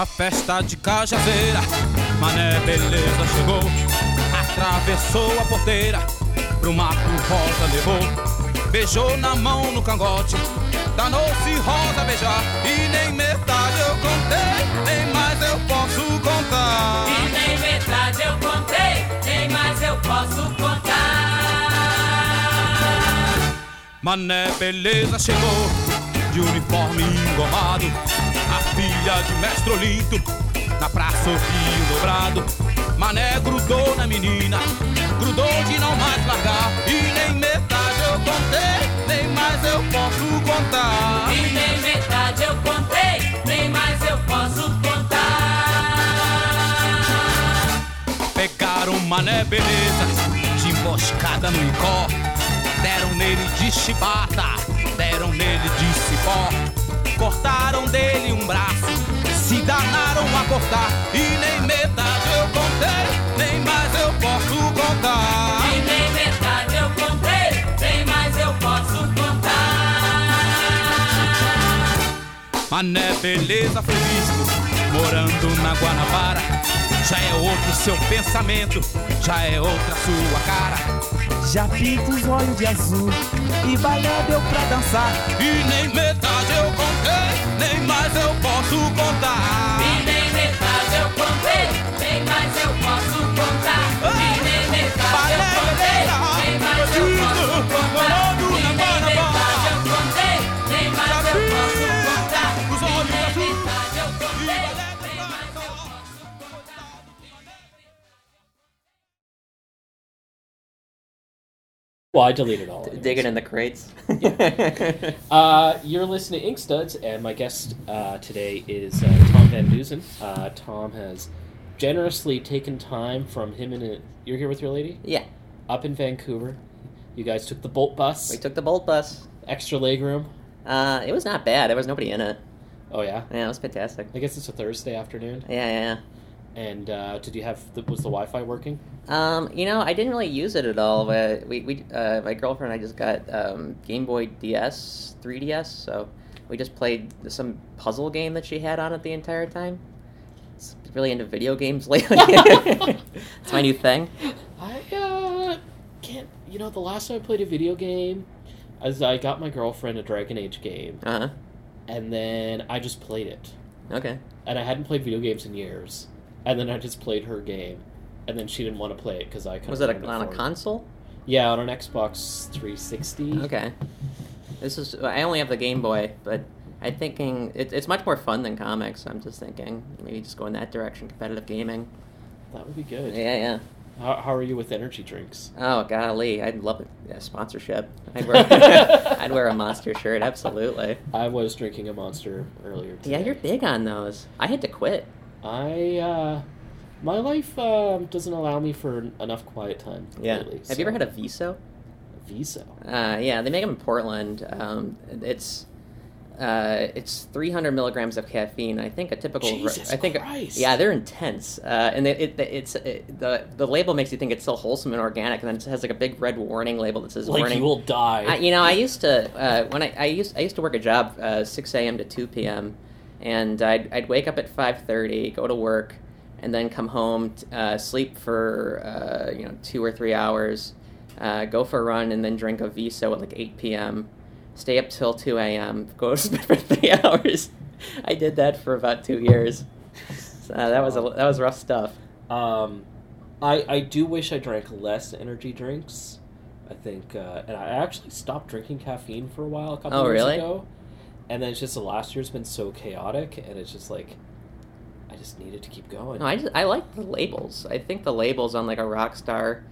Na festa de Cajazeira, Mané Beleza chegou, atravessou a porteira, pro mato rosa levou, beijou na mão no cangote, danou-se rosa beijar, e nem metade eu contei, nem mais eu posso contar. E nem metade eu contei, nem mais eu posso contar. Mané Beleza chegou, de uniforme engomado, a filha de mestre Olinto, na praça ouviu dobrado. Mané grudou na menina, grudou de não mais largar, e nem metade eu contei, nem mais eu posso contar. E nem metade eu contei, nem mais eu posso contar. Pegaram Mané Beleza, de emboscada no icó, deram nele de chibata, deram nele de cipó, cortaram dele um braço, se danaram a cortar, e nem metade eu contei, nem mais eu posso contar. E nem metade eu contei, nem mais eu posso contar. Mané Beleza visto morando na Guanabara. Já é outro seu pensamento, já é outra sua cara. Já pinta os olhos de azul e balé deu pra dançar. E nem metade eu contei, nem mais eu posso contar. E nem metade eu contei, nem mais eu posso Well, I deleted all. Digging in the crates. Uh, you're listening to Ink Studs, and my guest uh, today is uh, Tom Van Deusen. Uh, Tom has generously taken time from him and a, you're here with your lady yeah, up in Vancouver. You guys took the Bolt bus, we took the Bolt bus. extra leg room. Uh, it was not bad. There was nobody in it. Oh yeah, Yeah, it was fantastic. I guess it's a Thursday afternoon. Yeah, yeah, And uh, did you have the, was the Wi-Fi working? Um, you know, I didn't really use it at all. But we, we, uh, my girlfriend and I just got um, Game Boy DS, 3DS, so we just played some puzzle game that she had on it the entire time. It's really into video games lately. it's my new thing. I uh, can't. You know, the last time I played a video game, as I got my girlfriend a Dragon Age game, Uh huh. and then I just played it. Okay. and I hadn't played video games in years. And then I just played her game, and then she didn't want to play it because I kind Was of it a, on a console? Yeah, on an Xbox 360. Okay. This is. I only have the Game Boy, but I'm thinking it, it's much more fun than comics. I'm just thinking maybe just go in that direction, competitive gaming. That would be good. Yeah, yeah. How, how are you with energy drinks? Oh golly, I'd love a, a sponsorship. I'd wear, I'd wear a monster shirt, absolutely. I was drinking a monster earlier today. Yeah, you're big on those. I had to quit. I uh, my life um, doesn't allow me for enough quiet time. Lately, Have you ever had a Viso? Viso? Uh, yeah, they make them in Portland. Um, it's uh, it's 300 milligrams of caffeine. I think a typical. Jesus I think Christ. yeah, they're intense. Uh, and it, it, it's it, the the label makes you think it's still wholesome and organic, and then it has like a big red warning label that says Like warning. you will die. I, you know, I used to uh, when I, I used I used to work a job uh, 6 a.m. to 2 p.m. and I'd, I'd wake up at 5:30, go to work, and then come home, t- uh, sleep for uh, you know two or three hours, uh, go for a run, and then drink a Viso at like 8 p.m. Stay up till 2 a.m. Go to bed for three hours. I did that for about two years. So, uh, that was a, that was rough stuff. Um, I I do wish I drank less energy drinks. I think, uh, and I actually stopped drinking caffeine for a while a couple Oh, years really? ago, and then it's just the last year's been so chaotic, and it's just like I just needed to keep going. No, I just I like the labels. I think the labels on like a rock star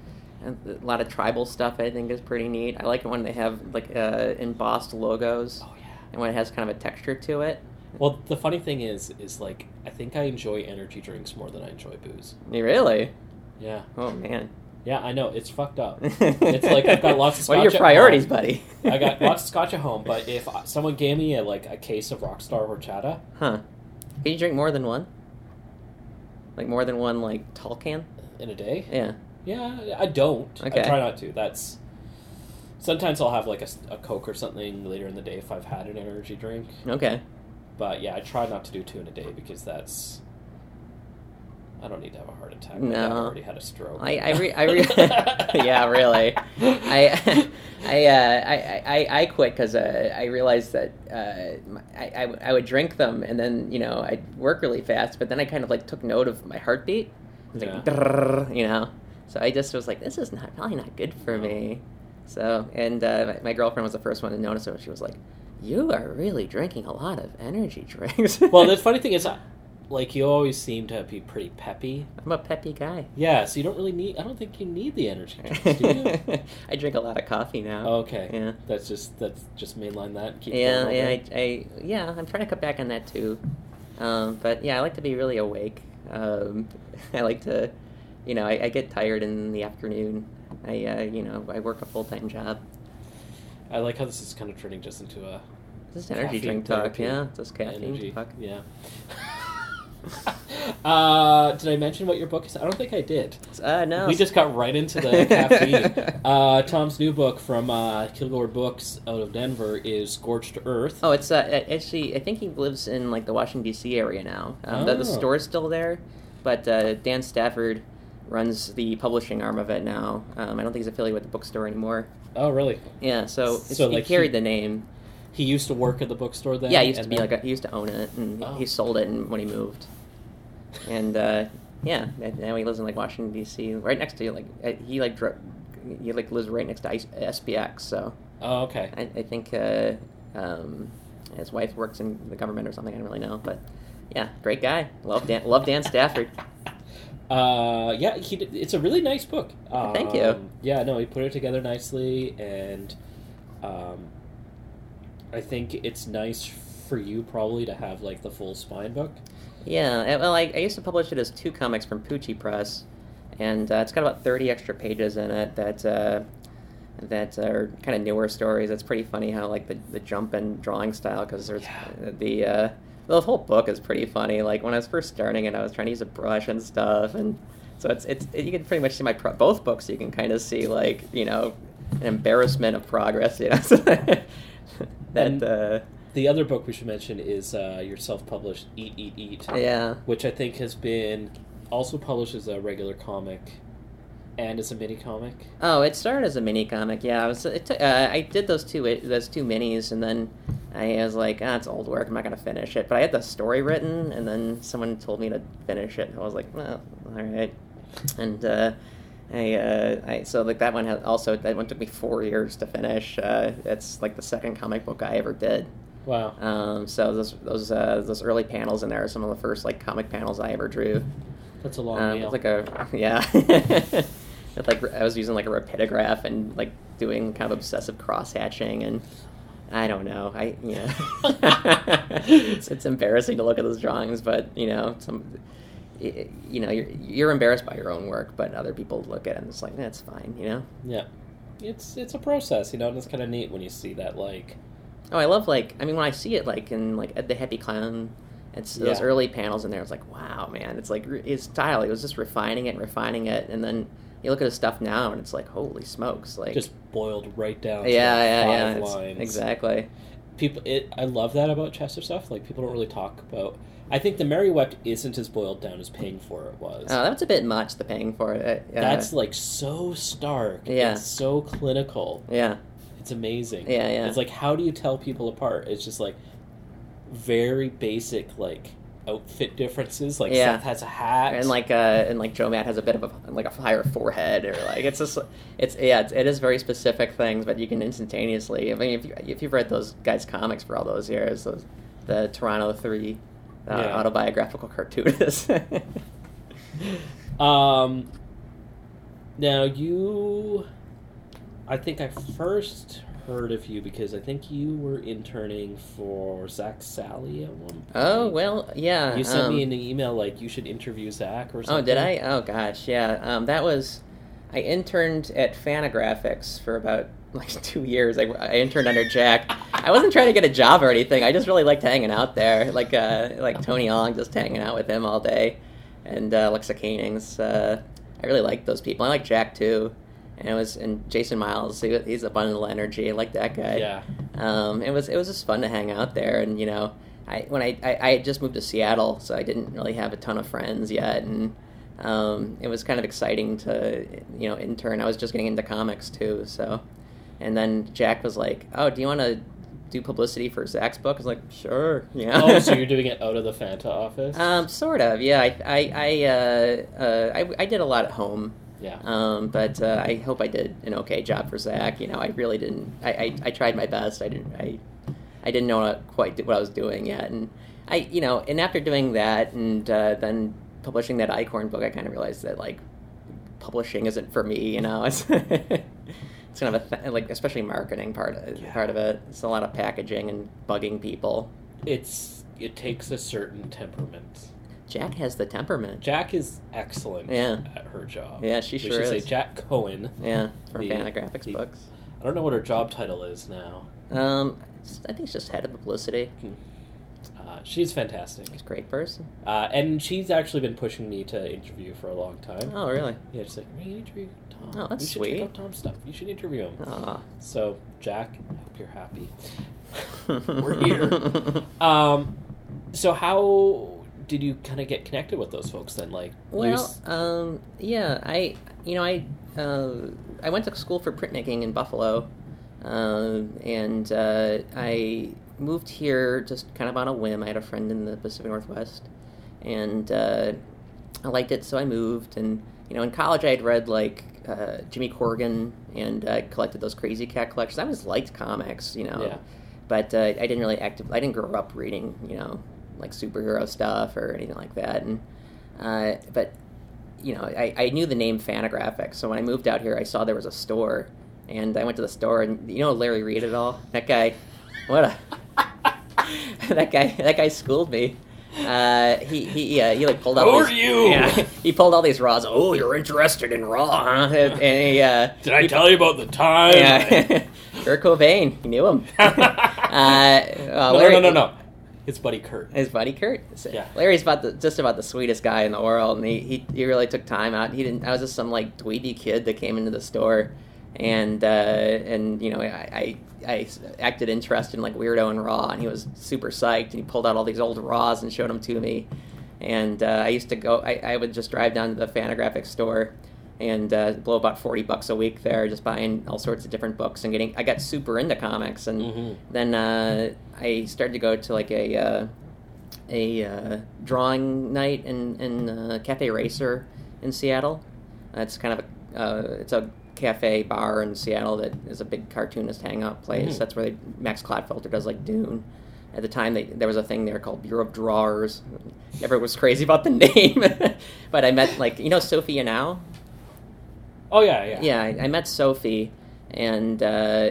and a lot of tribal stuff I think is pretty neat. I like it when they have like uh, embossed logos oh yeah. and when it has kind of a texture to it. Well, the funny thing is, is like I think I enjoy energy drinks more than I enjoy booze. You really? Yeah, Oh man. Yeah, I know it's fucked up. It's like I've got lots of What are your scotch priorities, buddy? I got lots of scotch at home, but if someone gave me a, like a case of Rockstar horchata, Huh. Can you drink more than one? Like more than one like tall can? in a day, Yeah. Yeah, I don't. Okay. I try not to. That's sometimes I'll have like a Coke or something later in the day if I've had an energy drink. Okay. But yeah, I try not to do two in a day because that's. I don't need to have a heart attack. No. dad already had a stroke. I, I, re- I re- yeah, really. I, I, uh, I, I, I quit because uh, I realized that uh, I, I, I would drink them and then you know I'd work really fast, but then I kind of like took note of my heartbeat. It's like, Yeah. "Drrrr," you know. So I just was like, this is not probably not good for me. So and uh, my, my girlfriend was the first one to notice it. She was like, "You are really drinking a lot of energy drinks." well, the funny thing is, I- like you always seem to be pretty peppy. I'm a peppy guy. Yeah, so you don't really need. I don't think you need the energy drinks, do you? I drink a lot of coffee now. okay. Yeah. That's just that's just mainline that. Keep Yeah, yeah, I, I, yeah. I'm trying to cut back on that too. Um, but yeah, I like to be really awake. Um, I like to, you know, I, I get tired in the afternoon. I, uh, you know, I work a full time job. I like how this is kind of turning just into a This is energy drink talk. therapy. Yeah, just caffeine energy. talk. Yeah. uh, did I mention what your book is? I don't think I did. Uh, no, We just got right into the caffeine. Uh, Tom's new book from uh, Kilgore Books out of Denver is Scorched Earth. Oh, it's uh, actually. I think he lives in like the Washington D.C. area now. Um, the, the Oh. store's still there, but uh, Dan Stafford runs the publishing arm of it now. Um, I don't think he's affiliated with the bookstore anymore. Oh, really? Yeah, so, So, he carried he- the name. He used to work at the bookstore then. yeah, he used to be then- like a, he used to own it, and Oh. he sold it and- when he moved. And uh, yeah, now he lives in like Washington D.C. right next to like uh, he like he like lives right next to SPX. So Oh, okay. I, I think uh, um, his wife works in the government or something. I don't really know, but yeah, great guy. Love Dan. love Dan Stafford. Uh, yeah, he did, it's a really nice book. Um, Thank you. Yeah, no, he put it together nicely, and um, I think it's nice for you probably to have like the full spine book. Yeah, well, I, I used to publish it as two comics from Poochie Press, and uh, it's got about thirty extra pages in it that uh, that are kind of newer stories. It's pretty funny how like the, the jump and drawing style because there's Yeah. the uh, the whole book is pretty funny. Like when I was first starting it, I was trying to use a brush and stuff, and so it's it's you can pretty much see my pro- both books. You can kind of see like you know an embarrassment of progress. You know that. And- uh, The other book we should mention is uh, your self-published Eat Eat Eat, yeah. which I think has been also published as a regular comic and as a mini comic. Oh, it started as a mini comic. Yeah, I was. It took, uh, I did those two those two minis, and then I was like, ah, it's old work. I'm not gonna finish it. But I had the story written, and then someone told me to finish it. I was like, well, all right. And uh, I, uh, I so like that one also that one took me four years to finish. Uh, it's like the second comic book I ever did. Wow. Um, so those those uh, those early panels in there are some of the first like comic panels I ever drew. That's a long Um, it's like a yeah. It's like I was using like a rapidograph and like doing kind of obsessive cross hatching and I don't know. I know it's, it's embarrassing to look at those drawings, but you know some you know you're you're embarrassed by your own work, but other people look at it and it's like that's fine, you know. yeah. It's it's a process, you know, and it's kind of neat when you see that like Oh, I love like I mean when I see it like in like at the Happy Clown, it's those early panels in there. It's like wow, man. It's like his style. He was just refining it and refining it, and then you look at his stuff now, and it's like holy smokes, like just boiled right down. to yeah, yeah, five yeah. lines. Exactly. people it i love that about chester stuff like people don't really talk about i think the mary wept isn't as boiled down as paying for it was Oh, that's a bit much. The paying for it. Uh, that's like so stark Yeah. so clinical yeah, it's amazing Yeah, yeah. it's like how do you tell people apart it's just like very basic like outfit differences like Yeah. seth has a hat and like uh, and like Joe Matt has a bit of a like a higher forehead, or like it's just it's yeah, it's, it is very specific things, but you can instantaneously. I mean, if you if you've read those guys' comics for all those years, those the Toronto Three uh, Yeah. autobiographical cartoonists. Um, now you, I think I first heard of you because I think you were interning for Zak Sally at one point. oh well, yeah. You sent um, me an email like you should interview Zak or something. Oh, did I? Oh gosh, yeah. Um, that was I interned at Fantagraphics for about like two years. I, I interned under Jacq. I wasn't trying to get a job or anything. I just really liked hanging out there, like uh, like Tony Long, just hanging out with him all day, and uh, Alexa Canings. Uh, I really liked those people. I like Jacq too, and it was and Jason Miles. He, he's a bundle of energy. I like that guy. Yeah. Um, it was it was just fun to hang out there, and you know, I when I, I I had just moved to Seattle, so I didn't really have a ton of friends yet, and um, it was kind of exciting to you know intern. I was just getting into comics too, so and then Jacq was like, "Oh, do you want to do publicity for Zak's book?" I was like, "Sure, yeah." oh, so you're doing it out of the Fanta office? um, sort of, yeah. I I I, uh, uh, I I did a lot at home. Yeah. Um, but uh, I hope I did an okay job for Zak. You know, I really didn't. I, I, I tried my best. I didn't. I I didn't know what, quite what I was doing yet. And I, you know, and after doing that and uh, then publishing that Eichhorn book, I kind of realized that like publishing isn't for me. You know, it's it's kind of a th- like especially marketing part of, Yeah. part of it. It's a lot of packaging and bugging people. it's it takes a certain temperament. Jacq has the temperament. Jacq is excellent Yeah. at her job. Yeah, she We sure should say. Jacq Cohen. Yeah, from The- books. I don't know what her job title is now. Um, it's- I think it's just head of publicity. Uh, she's fantastic. He's a great person. Uh, and she's actually been pushing me to interview for a long time. Oh, really? Yeah, she's like, "Hey, interview Tom. Oh, that's you should sweet. check out Tom's stuff. You should interview him." Aw. So, Jacq, I hope you're happy. We're here. Um, so how did you kind of get connected with those folks then? Like, Well, um, yeah, I, you know, I, uh, I went to school for printmaking in Buffalo, um, and uh, I moved here just kind of on a whim. I had a friend in the Pacific Northwest, and uh, I liked it, so I moved. And you know, in college, I had read like uh, Jimmy Corrigan, and I collected those Krazy Kat collections. I always liked comics, you know, Yeah. but uh, I didn't really active. I didn't grow up reading, you know, like superhero stuff or anything like that. And uh, but you know, I, I knew the name Fantagraphics, so when I moved out here, I saw there was a store, and I went to the store, and you know Larry Reid at all? That guy, what a that guy that guy schooled me. Uh, he he yeah he like pulled out. Who all are these, you? Yeah, he pulled all these raws. Oh, you're interested in raw, huh? And he uh, did I tell you about the time? yeah, Kurt Cobain, he knew him. uh, uh, no, Larry- no, no, no, no. It's Buddy Kurt. his buddy Kurt. Yeah. Larry's about the, just about the sweetest guy in the world, and he, he, he really took time out. He didn't. I was just some like dweeby kid that came into the store, and uh, and you know I, I I acted interested in like weirdo and raw, and he was super psyched. And he pulled out all these old raws and showed them to me, and uh, I used to go. I, I would just drive down to the Fantagraphic store. And uh, blow about forty bucks a week there, just buying all sorts of different books and getting. I got super into comics, and Mhm. then uh, I started to go to like a uh, a uh, drawing night in in uh, Cafe Racer in Seattle. It's kind of a uh, it's a cafe bar in Seattle that is a big cartoonist hangout place. Mhm. That's where they, Max Clotfelter does like Dune. At the time, they, there was a thing there called Bureau of Drawers. Never was crazy about the name, but I met like you know Sophia now. Oh yeah, yeah. Yeah, I, I met Sophie, and uh,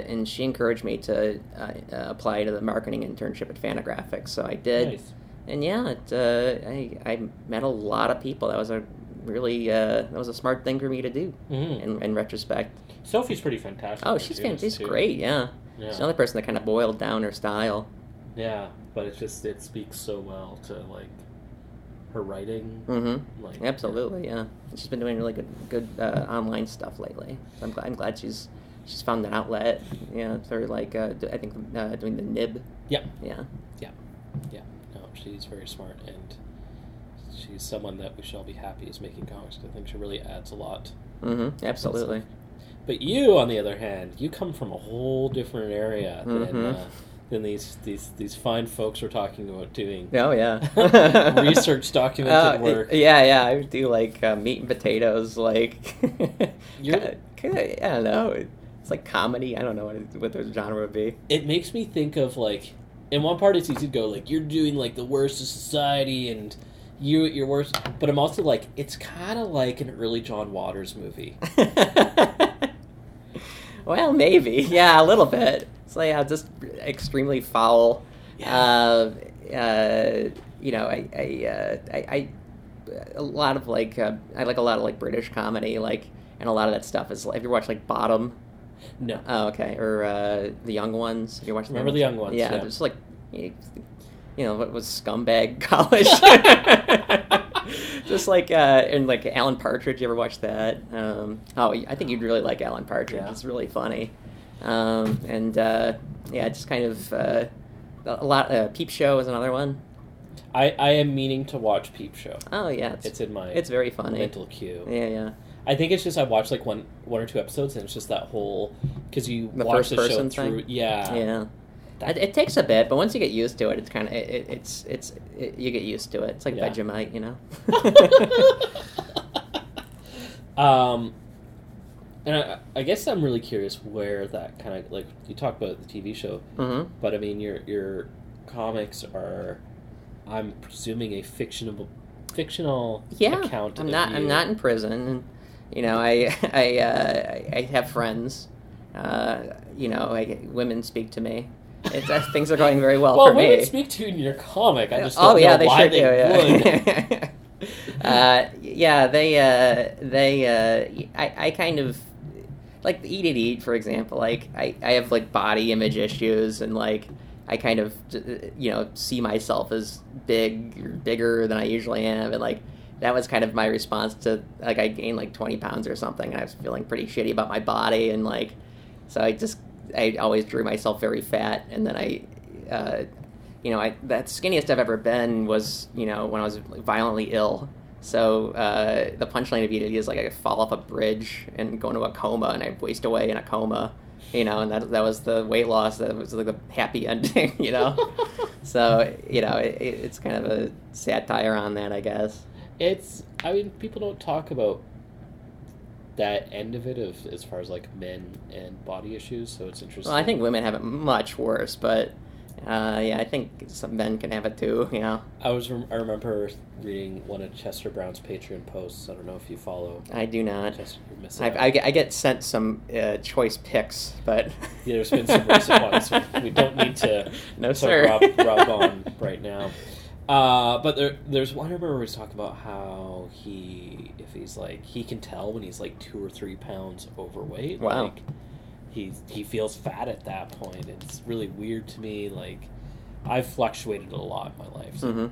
and she encouraged me to uh, uh, apply to the marketing internship at Fantagraphics. So I did, Nice. and yeah, it, uh, I I met a lot of people. That was a really uh, that was a smart thing for me to do. Mhm. In, in retrospect, Sophie's pretty fantastic. oh, she's fantastic. She's great. Yeah. Yeah. she's another person that kind of boiled down her style. Yeah, but it just it speaks so well to like her writing. Mm-hmm. Like Absolutely, yeah. She's been doing really good, good uh, online stuff lately. So I'm glad, I'm glad she's she's found an outlet. Yeah, for like uh, I think uh, doing the nib. Yeah, Yeah. yeah, yeah. No, she's very smart, and she's someone that we shall be happy is making comics. I think she really adds a lot. Mm-hmm. Absolutely. But you, on the other hand, you come from a whole different area than Mhm. uh, than these these these fine folks we're talking about doing. Oh yeah. Research documented Uh, work. Yeah, yeah. I would do like uh, meat and potatoes. Like, You're- kinda, I don't know. It's like comedy. I don't know what, it, what the genre would be. it makes me think of like in one part it's easy to go like you're doing like the worst of society and you at your worst but i'm also like it's kind of like an early john waters movie well, maybe. Yeah, a little bit. Like yeah, just extremely foul. Uh, uh, you know, I, I, uh, I, I, a lot of like, uh, I like a lot of like British comedy, like, and a lot of that stuff is. Have you watched like Bottom? no Oh, okay. Or uh, the Young Ones. Have you watched? Remember? The Young Ones, Yeah, yeah. just like, you know, what was scumbag college? just like, uh, and like Alan Partridge. You ever watch that? Um, oh, I think you'd really like Alan Partridge. Yeah. It's really funny. Um, and uh, yeah, just kind of. Uh, a lot. Uh, Peep Show is another one. I, I am meaning to watch Peep Show. Oh yeah, it's It's in my it's very funny. mental queue. Yeah, yeah. I think it's just I watched like one one or two episodes and it's just that whole because you The watch the show person through. thing? Yeah, yeah. That- It, it takes a bit, but once you get used to it, it's kind of it, it, it's it's it, you get used to it. It's like Yeah. Vegemite, you know. um, and I, I guess I'm really curious where that kind of like you talk about the TV show, hmm but I mean your your comics are, I'm presuming a fictional fictional Yeah, account. I'm of not. I'm not in prison. And, you know, I I uh, I- have friends. Uh, you know, I, women speak to me. It's, uh, things are going very well, Well, for women speak to you in your comic. I just oh yeah, know they why should they do. Yeah. uh, yeah, they uh, they uh, I I kind of like Eat It Eat for example. Like I I have like body image issues and like. I kind of, you know, see myself as big, or bigger than I usually am, and like that was kind of my response to like I gained like twenty pounds or something, and I was feeling pretty shitty about my body, and like, so I just I always drew myself very fat, and then I, uh, you know, I that skinniest I've ever been was you know when I was violently ill. So uh, the punchline of It is like I fall off a bridge and go into a coma, and I waste away in a coma. You know, and that that was the weight loss. That was like the happy ending. You know, so you know it- it's kind of a satire on that, I guess. It's. I mean, people don't talk about that end of it, of as far as like men and body issues. So it's interesting. Well, I think women have it much worse, but uh, yeah, I think some men can have it too. You know, I was. Rem- I remember reading one of Chester Brown's Patreon posts. I don't know if you follow I do not. Chester. I. I, get, I get sent some uh, choice picks, but Yeah, there's been some recent ones. We, we don't need to No, to sir. rub, rub on right now. Uh, but there, there's one I remember where he's talking about how he, if he's like, he can tell when he's like two or three pounds overweight. Wow. Like, he he feels fat at that point. It's really weird to me. Like, I've fluctuated a lot in my life. So hmm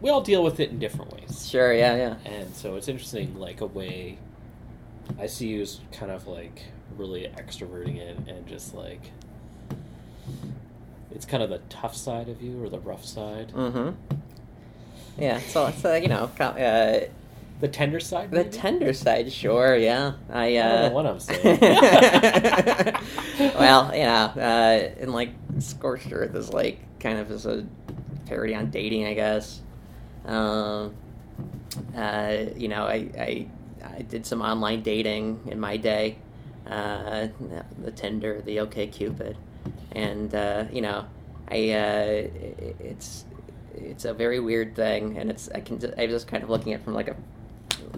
We all deal with it in different ways. sure, yeah, yeah. And so it's interesting, like a way I see you as kind of like really extroverting it and just like it's kind of the tough side of you or the rough side. hmm Yeah, so it's uh, you know uh, The tender side? the tender side, sure, yeah. I, uh, I don't know what I'm saying. well, you know, uh, and like Scorched Earth is like kind of as a parody on dating, I guess. Um, uh, you know, I, I I did some online dating in my day, uh, the Tinder, the OK Cupid, and uh, you know, I uh, it's it's a very weird thing, and it's I can I was just kind of looking at it from like a,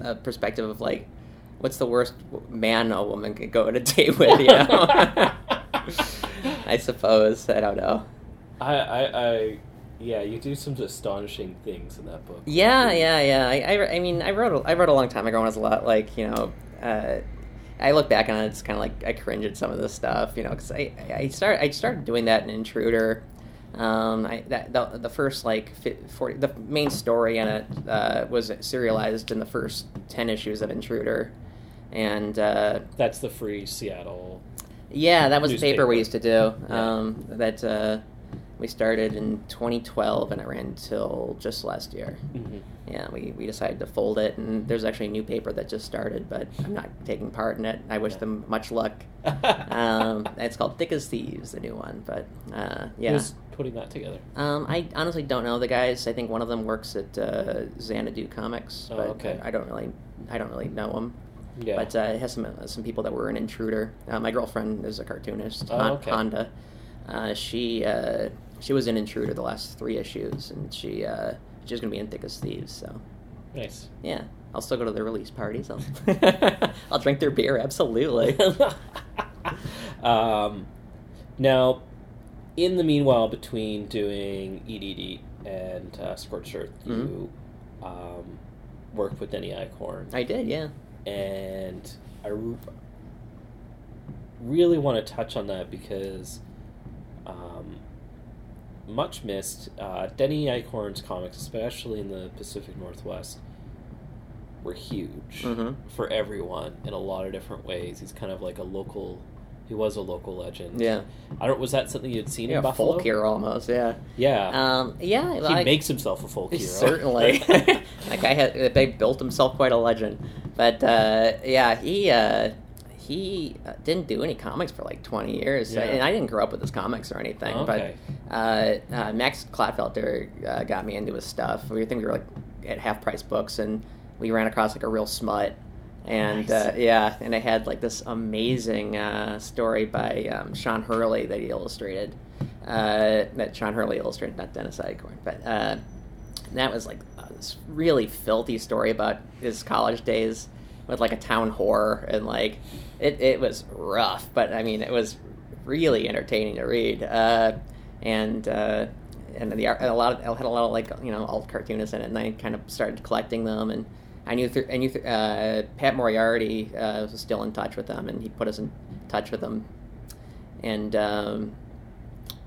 a perspective of like, what's the worst man a woman could go on a date with, you know? I suppose I don't know. I, I, I, yeah, you do some astonishing things in that book. Yeah, yeah, yeah. I, I, I mean, I wrote a, I wrote a long time ago, and it was a lot like you know. Uh, I look back on it, it's kind of like I cringe at some of this stuff, you know, because I, I started I started doing that in Intruder. Um, I that the, the first like forty the main story in it uh, was serialized in the first ten issues of Intruder, and uh, That's the free Seattle. yeah, that was the paper we used to do. Yeah. Um, that uh, we started in 2012, and it ran till just last year. Mm-hmm. Yeah, we, we decided to fold it, and there's actually a new paper that just started, but I'm not taking part in it. I wish them much luck. Um, it's called Thick as Thieves, the new one, but uh, yeah. Who's putting that together? Um, I honestly don't know the guys. I think one of them works at uh, Zanadu Comics, Oh, but okay. I don't really, I don't really know him. Yeah. But uh, it has some uh, some people that were an intruder. Uh, my girlfriend is a cartoonist, Oh, okay. Honda. Uh, she uh, she was an intruder the last three issues, and she uh, she's gonna be in Thick as Thieves. So nice. yeah, I'll still go to their release parties. I'll I'll drink their beer. Absolutely. um, now, in the meanwhile, between doing Eat Eat Eat and uh, Scorched Earth, you um, worked with Denny Eichhorn, I did. Yeah. and I r- really want to touch on that because um, much missed. Uh, Denny Eichhorn's comics, especially in the Pacific Northwest, were huge Mhm. for everyone in a lot of different ways. He's kind of like a local He was a local legend. Yeah, I don't. Was that something you'd seen yeah, in Buffalo? folk hero almost. Yeah, Yeah. um, yeah. he like- makes himself a folk hero. Certainly, that guy had they built himself quite a legend. But uh, yeah, he uh, he uh, didn't do any comics for like twenty years, Yeah. and I didn't grow up with his comics or anything. Okay. But uh, uh, Max Clotfelter uh, got me into his stuff. We think we were like at half price books, and we ran across like a real smut. And Nice. uh, yeah, and I had like this amazing uh, story by um, Sean Hurley that he illustrated. Uh, that Sean Hurley illustrated, not Dennis Eichhorn, but uh, that was like this really filthy story about his college days with like a town whore and like it, it was rough but i mean it was really entertaining to read uh, and uh, and the art, and a lot of it had a lot of like you know alt cartoonists in it and i kind of started collecting them and i knew th- i knew th- uh, pat moriarty uh, was still in touch with them and he put us in touch with them and um,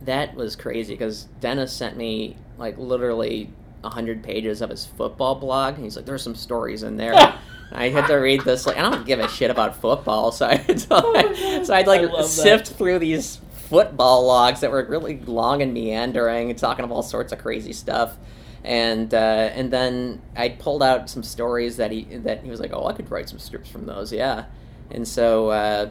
that was crazy because Dennis sent me like literally hundred pages of his football blog. And he's like, "There's some stories in there." I had to read this. Like, I don't give a shit about football, so I so, I, so I'd like love that. sift through these football logs that were really long and meandering, and talking of all sorts of crazy stuff. And uh, and then I pulled out some stories that he that he was like, "Oh, I could write some strips from those." Yeah, and so. Uh,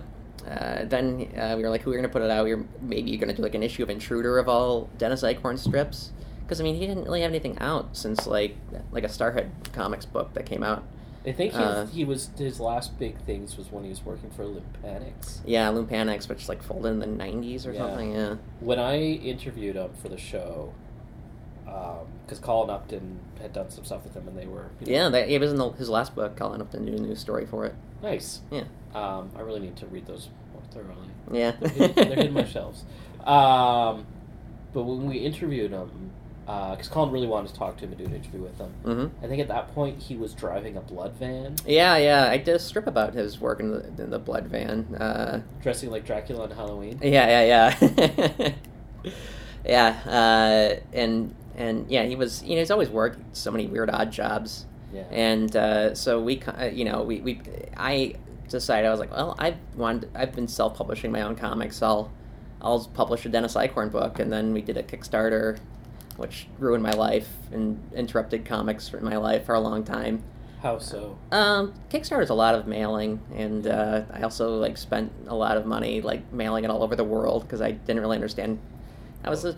uh, then uh, we were like, who are going to put it out? We are maybe you're going to do like an issue of Intruder of all Dennis Eichhorn strips because I mean he didn't really have anything out since like like a Starhead comics book that came out. I think he, Uh, he was his last big things was when he was working for Loompanics. Yeah, loompanics which like folded in the '90s or Yeah. something. Yeah, When I interviewed him for the show, because Colin Upton had done some stuff with him, and they were you know, yeah, that, it was in the, his last book. Colin Upton did a new story for it. nice. Yeah, Um, I really need to read those more thoroughly. yeah, They're hidden, they're hidden my shelves. Um, but when we interviewed him, because Colin really wanted to talk to him and do an interview with him, hmm I think at that point he was driving a blood van, Yeah, yeah. I did a strip about his work in the, in the Blood Van. Uh, dressing like Dracula on Halloween. Yeah, yeah, yeah. yeah, uh, and and yeah, he was. You know, he's always worked so many weird odd jobs, Yeah. and uh, so we, uh, you know, we, we I decided I was like, well, I've wanted, I've been self publishing my own comics. I'll I'll publish a Dennis Eichhorn book, and then we did a Kickstarter, which ruined my life and interrupted comics in my life for a long time. How so? Um, Kickstarter is a lot of mailing, and uh, I also like spent a lot of money like mailing it all over the world because I didn't really understand. I was a,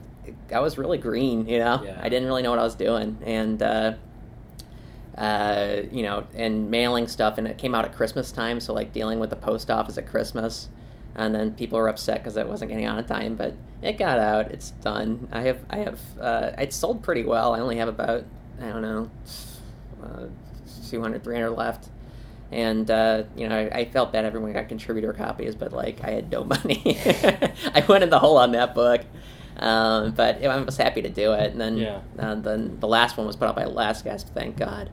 I was really green, you know. Yeah. I didn't really know what I was doing, and uh, uh, you know, and mailing stuff, and it came out at Christmas time, so like dealing with the post office at Christmas, and then people were upset because it wasn't getting out in time, but it got out. It's done. I have, I have, uh, it sold pretty well. I only have about, I don't know, uh, 200, 300 left. And, uh, you know, I, I felt bad everyone got contributor copies, but, like, I had no money. I went in the hole on that book. Um, but I was happy to do it. And then, Yeah. uh, then the last one was put out by Last Gasp, thank God.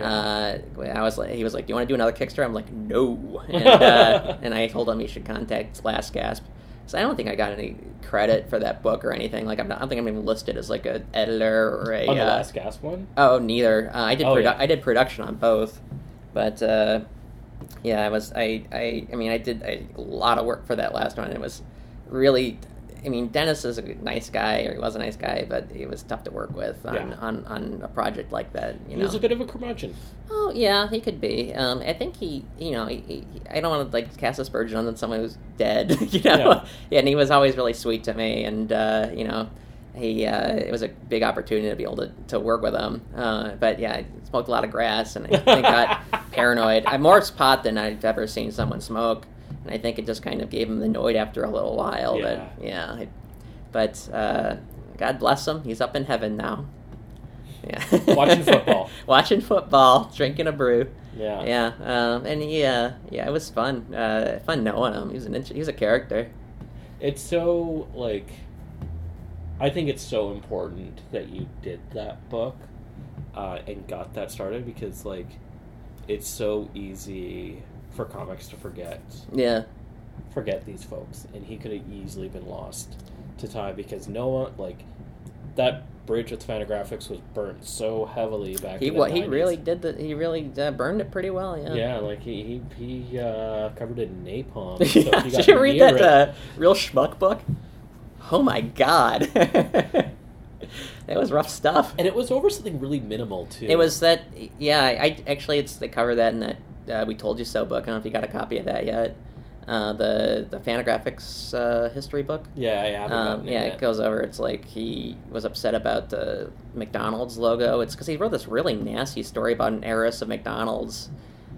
Uh, I was like, he was like, "Do you want to do another Kickstarter?" I'm like, "No," and, uh, and I told him he should contact Last Gasp. So I don't think I got any credit for that book or anything. Like, I'm not, I don't think I'm even listed as like an editor or a. On the uh, last gas one? Oh, neither. Uh, I did. Oh, produ- yeah. I did production on both, but uh, yeah, I was. I, I. I mean, I did a lot of work for that last one. It was really. I mean, Dennis is a nice guy, or he was a nice guy, but he was tough to work with on, Yeah. on, on a project like that. You He know. was a bit of a curmudgeon. Oh yeah, he could be. Um, I think he, you know, he, he, I don't want to like cast aspersion on someone who's dead. You know, Yeah. yeah. and he was always really sweet to me, and uh, you know, he uh, it was a big opportunity to be able to, to work with him. Uh, but yeah, I smoked a lot of grass, and I think got paranoid. I more pot than I've ever seen someone smoke, and I think it just kind of gave him the noid after a little while. Yeah. But yeah, but uh, God bless him, he's up in heaven now. Yeah. Watching football. Watching football, drinking a brew. Yeah. Yeah, um, and he, uh, yeah, it was fun. Uh, fun knowing him. He was an int- he was a character. It's so like I think it's so important that you did that book uh, and got that started because like it's so easy for comics to forget Yeah, forget these folks and he could have easily been lost to time because no one like that bridge with Fantagraphics was burnt so heavily back. He in the wa- he really did the he really uh, burned it pretty well. Yeah. Yeah, like he he, he uh, covered it in napalm. so Yeah, you Did you read that uh, real schmuck book? Oh my god, that was rough stuff. and it was over something really minimal too. It was that, yeah. I, I actually, it's they cover that in that uh, "We Told You So" book. I don't know if you got a copy of that yet. Uh, the the Fantagraphics uh, history book. Yeah, I haven't. Um, yeah, it goes over. It's like he was upset about the McDonald's logo. It's because he wrote this really nasty story about an heiress of McDonald's,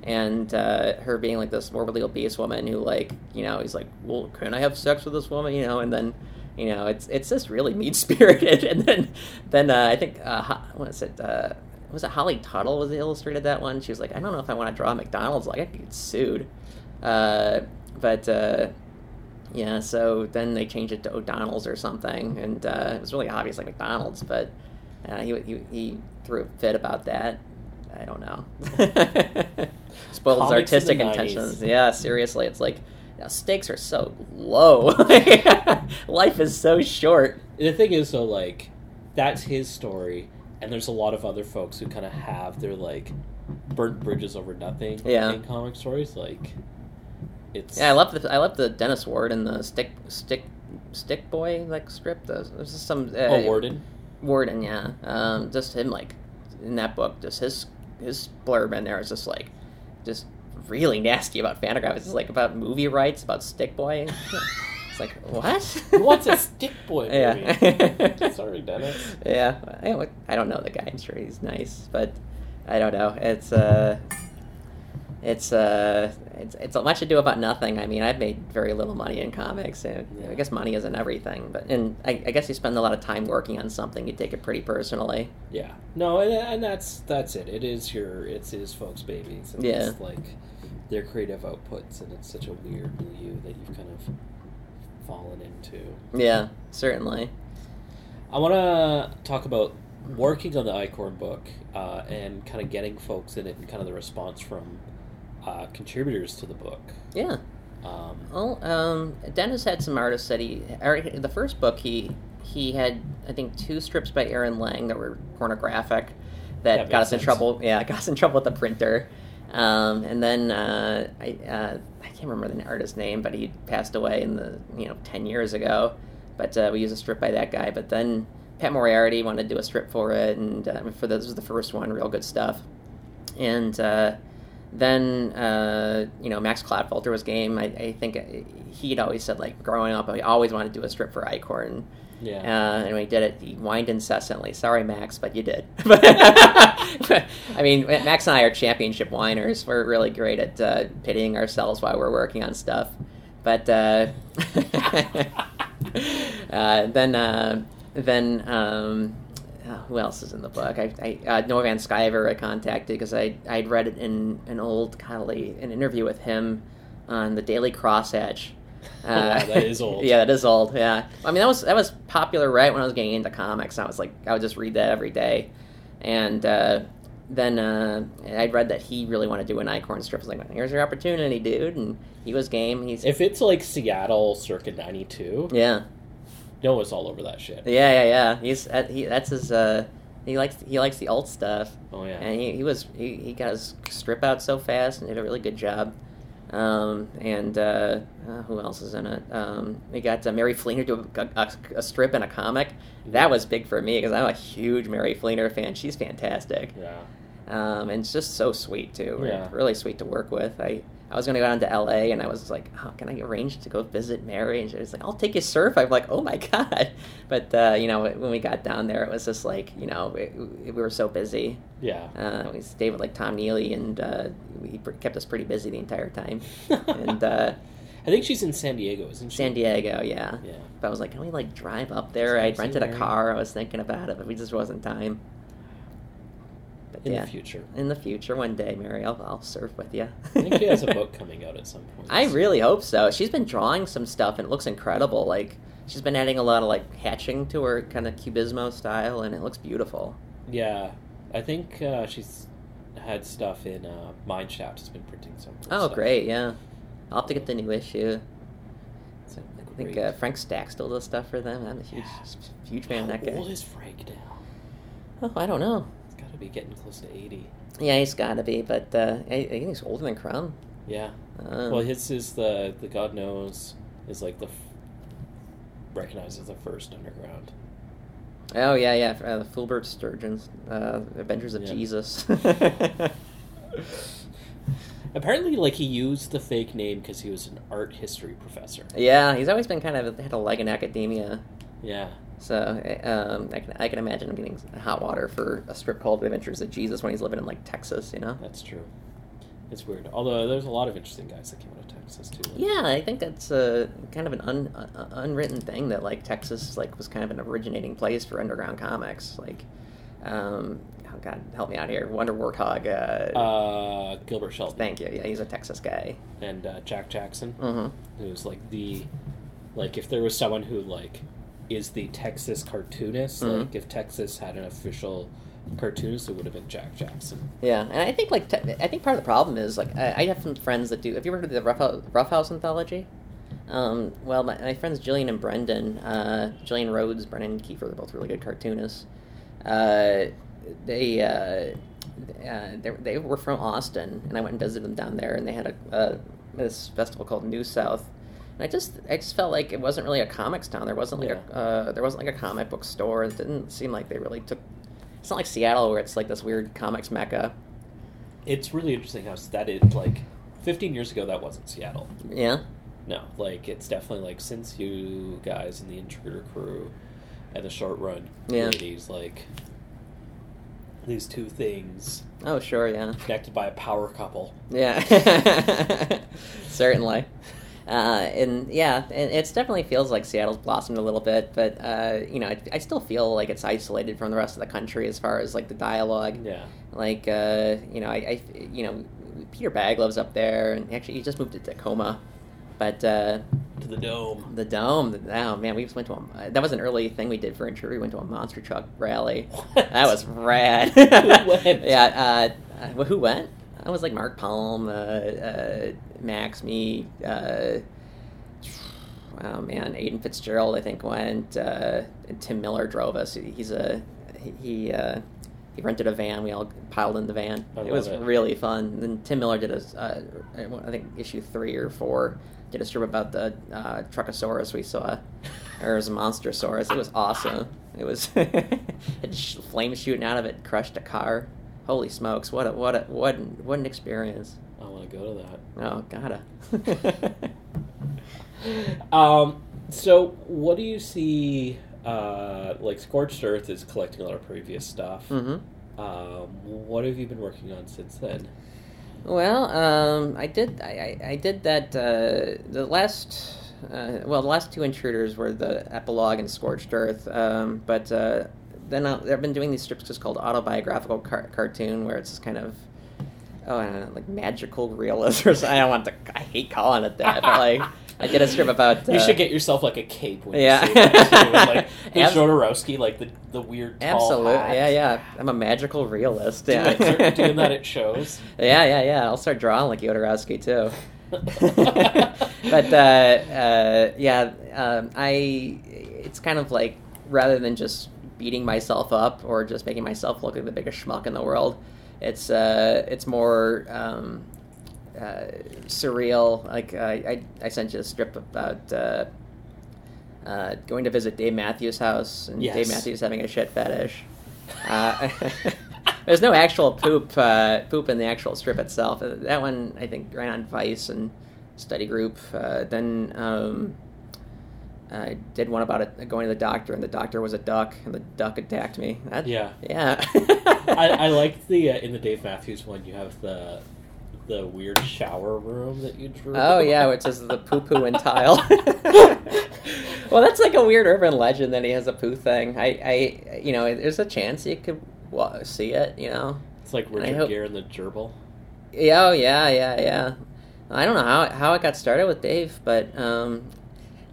and uh, her being like this morbidly obese woman who, like, you know, he's like, "Well, can I have sex with this woman?" You know, and then, you know, it's it's just really mean spirited. and then, then uh, I think uh, what is it? Was it Holly Tuttle was illustrated that one? She was like, "I don't know if I want to draw McDonald's. Like, I could get sued." Uh, but uh, yeah, so then they changed it to O'Donnell's or something, and uh, it was really obvious like McDonald's, but uh, he, he he threw a fit about that. I don't know. Spoiled his Comics in artistic 90s. intentions. Yeah, seriously, it's like you know, stakes are so low. Life is so short. The thing is, though, like that's his story, and there's a lot of other folks who kind of have their like burnt bridges over nothing Yeah. in comic stories. Like it's Yeah, I love the I love the Dennis Ward and the stick stick stick boy like strip. Those there's just some uh, oh Worden. Worden, yeah. Um, just him like in that book, just his his blurb in there is just like just really nasty about Fantagraph. It's like about movie rights, about Stick Boy. Like what? Who wants a stick boy movie? Yeah. Sorry, Dennis. yeah, I, I don't know the guy. I'm sure he's nice, but I don't know. It's uh, it's uh, it's it's much ado about nothing. I mean, I've made very little money in comics, and I guess money isn't everything. But and I, I guess you spend a lot of time working on something, you take it pretty personally. Yeah. No, and, and that's that's it. It is your it's his folks' babies. And Yeah. It's like their creative outputs, and it's such a weird milieu that you've kind of fallen into. Yeah, certainly. I want to talk about working on the Eichhorn book uh, and kind of getting folks in it and kind of the response from uh, contributors to the book. Yeah. Um, Well, um, Dennis had some artists that he. The first book he he had I think two strips by Aaron Lang that were pornographic that, That got us in trouble. Yeah, got us in trouble with the printer. Um, and then uh, I uh, I can't remember the artist's name, but he passed away in the you know ten years ago. But uh, we used a strip by that guy. But then Pat Moriarty wanted to do a strip for it, and uh, for this was the first one, real good stuff. And uh, then uh, you know Max Clotfelter was game. I, I think he'd always said like growing up, I always wanted to do a strip for Eichhorn. Yeah. Uh, and he did it, he whined incessantly. Sorry, Max, but you did. I mean, Max and I are championship whiners. We're really great at uh, pitying ourselves while we're working on stuff. But uh, uh, then, uh, then um, uh, who else is in the book? I, I uh, Noah Van Sciver I contacted because I I'd read it in an old golly an interview with him on the Daily Cross Wow, that is old. yeah, that is old. Yeah, I mean that was that was popular right when I was getting into comics. I was like, I would just read that every day, and uh, then uh, I'd read that he really wanted to do an Eichhorn strip. I was like, here's your opportunity, dude, and he was game. He's if it's like Seattle circa 92, yeah, Noah's all over that shit. yeah, yeah, yeah. He's uh, he that's his. Uh, he likes he likes the alt stuff. Oh, yeah. and he, he was he, he got his strip out so fast and did a really good job. Um, and uh, uh, who else is in it? Um, we got uh, Mary Fleener do a, a, a strip and a comic. That was big for me because I'm a huge Mary Fleener fan. She's fantastic, Yeah. um, and it's just so sweet too. Yeah. Really sweet to work with. I I was going to go down to L.A. and I was like, how can I arrange to go visit Mary? And she was like, I'll take you surf. I'm like, oh my god. But uh, you know, when we got down there, it was just like, you know, we, we were so busy. Yeah. Uh, we stayed with like Tom Neely, and uh, he pr- kept us pretty busy the entire time. and uh, I think she's in San Diego, isn't she? San Diego, yeah. Yeah. But I was like, can we like drive up there? I rented a car. I was thinking about it, but we just wasn't time. In yeah, the future. in the future, one day, Mary, I'll, I'll surf with you. I think she has a book coming out at some point. I really hope so. She's been drawing some stuff, and it looks incredible. Like she's been adding a lot of like hatching to her kind of cubismo style, and it looks beautiful. Yeah. I think uh, she's had stuff in uh, Mineshaft has been printing some. Oh, stuff. great! Yeah, I'll have to get the new issue. I think uh, Frank Stack still does stuff for them. I'm a huge, huge fan of that How guy. old is Frank now? Oh, I don't know. It's got to be getting close to eighty. Yeah, he's got to be, but uh, I, I think he's older than Crumb. Yeah. Um, well, his is the the God knows is like the f- recognized as the first underground. oh yeah, yeah. Uh, the Foolbert Sturgeons, uh, Avengers of Yeah. Jesus. Apparently, like he used the fake name because he was an art history professor. yeah, he's always been kind of had a leg in academia. Yeah. So um, I can I can imagine him getting hot water for a strip called Adventures of Jesus when he's living in like Texas, you know. That's true. It's weird. Although there's a lot of interesting guys that came out of Texas too. like- Yeah, I think that's uh, kind of an un, uh, unwritten thing that like Texas like was kind of an originating place for underground comics. Like, um, oh God, help me out here, Wonder Warthog. Uh, Uh, Gilbert Shelton thank you. Yeah, he's a Texas guy. and uh, Jack Jackson, Mm-hmm. who's like the like if there was someone who like is the Texas cartoonist, Mhm. like if Texas had an official cartoonist, it would have been Jack Jackson. Yeah, and I think like te- I think part of the problem is like I, I have some friends that do. Have you ever heard of the Rough House, Rough House anthology? Um, well, my, my friends Jillian and Brendan, uh, Jillian Rhodes, Brendan Kiefer, they're both really good cartoonists. Uh, they, uh, uh, they they were from Austin, and I went and visited them down there, and they had a uh, this festival called New South. And I just I just felt like it wasn't really a comics town. There wasn't like a uh, there wasn't like a comic book store. It didn't seem like they really took. It's not like Seattle where it's like this weird comics mecca. It's really interesting how that is like 15 years ago that wasn't Seattle. Yeah. No, like it's definitely like since you guys in the Intruder crew and the short run Yeah. communities, like these two things Oh, sure, yeah. connected by a power couple. Yeah. Certainly. Uh, and yeah, it, it's definitely feels like Seattle's blossomed a little bit, but uh, you know, I, I still feel like it's isolated from the rest of the country as far as like the dialogue. Yeah. Like, uh, you know, I, I, you know, Peter Bagge lives up there, and actually he just moved to Tacoma, but uh, To the dome. the dome. Oh man, we just went to a. That was an early thing we did for Intruder. We went to a monster truck rally. What? That was rad. Who went? Yeah. Uh, who went? I was like Mark Palm, uh, uh, Max, me. Uh, oh man, Aiden Fitzgerald, I think went. Uh, Tim Miller drove us. He's a he. he uh, he rented a van. We all piled in the van. I it was it. really fun. Then Tim Miller did a, uh, I think issue three or four, did a strip about the uh, Truckosaurus we saw, or it was a Monstrosaurus. It was awesome. It was flames shooting out of it, crushed a car. Holy smokes! What a what a what an, what an experience. I want to go to that. Oh, gotta. Um, so what do you see? Uh, like Scorched Earth is collecting a lot of previous stuff. hmm Um, what have you been working on since then? Well, um, I did. I, I, I did that. Uh, the last. Uh, well, the last two intruders were the epilogue and Scorched Earth. Um, but uh, then I, I've been doing these strips just called autobiographical car- cartoon, where it's kind of. Oh, I don't know, like magical realism. Or something. I don't want to. I hate calling it that. But like, I did a strip about. Uh, you should get yourself like a cape when Yeah. you say that too, like the Abs- Jodorowsky, like the the weird tall Absolutely, hat. yeah, yeah. I'm a magical realist. Do Yeah, it. Doing that at shows. Yeah, yeah, yeah. I'll start drawing like Jodorowsky too. but uh, uh, yeah, um, I. It's kind of like rather than just beating myself up or just making myself look like the biggest schmuck in the world, it's uh, it's more um, uh, surreal. Like I, I sent you a strip about. Uh, uh, going to visit Dave Matthews' house, and Yes. Dave Matthews having a shit fetish. Uh, there's no actual poop uh, poop in the actual strip itself. That one I think ran on Vice and Study Group. Uh, then um, I did one about it going to the doctor, and the doctor was a duck, and the duck attacked me. That, Yeah. yeah. I, I liked the uh, in the Dave Matthews one. You have the the weird shower room that you drew. Oh yeah, which is the poo poo and tile. well, that's like a weird urban legend that he has a poo thing. I, I, you know, there's a chance you could wa- see it. You know. It's like Richard hope- Gere and the gerbil. Yeah, oh yeah, yeah, yeah. I don't know how how it got started with Dave, but um,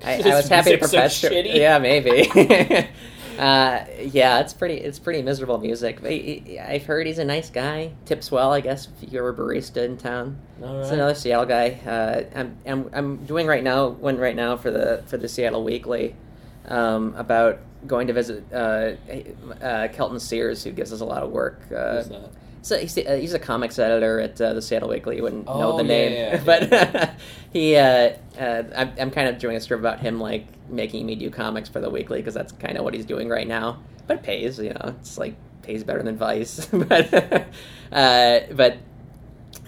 I, I was happy to music's so yeah, maybe. Uh, yeah, it's pretty. It's pretty miserable music. He- I've heard he's a nice guy. Tips well, I guess. If you're a barista in town, All it's another Seattle guy. Uh, I'm, I'm I'm doing right now one right now for the for the Seattle Weekly um, about going to visit uh, uh, Kelton Sears, who gives us a lot of work. Uh, Who's that? So he's, uh, he's a comics editor at uh, the Seattle Weekly. You wouldn't know Oh, the yeah, name, yeah, yeah. but he. Uh, uh, I'm, I'm kind of doing a strip about him, like making me do comics for the Weekly because that's kind of what he's doing right now. But it pays, you know, it's like pays better than Vice. but uh, but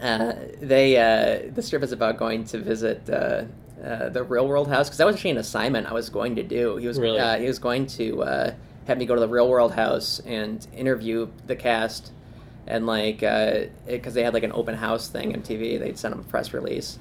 uh, they uh, the strip is about going to visit. Uh, uh, the real world house because that was actually an assignment I was going to do. He was Really? uh, he was going to uh, have me go to the real world house and interview the cast and like because they had like an open house thing on TV, they'd send them a press release.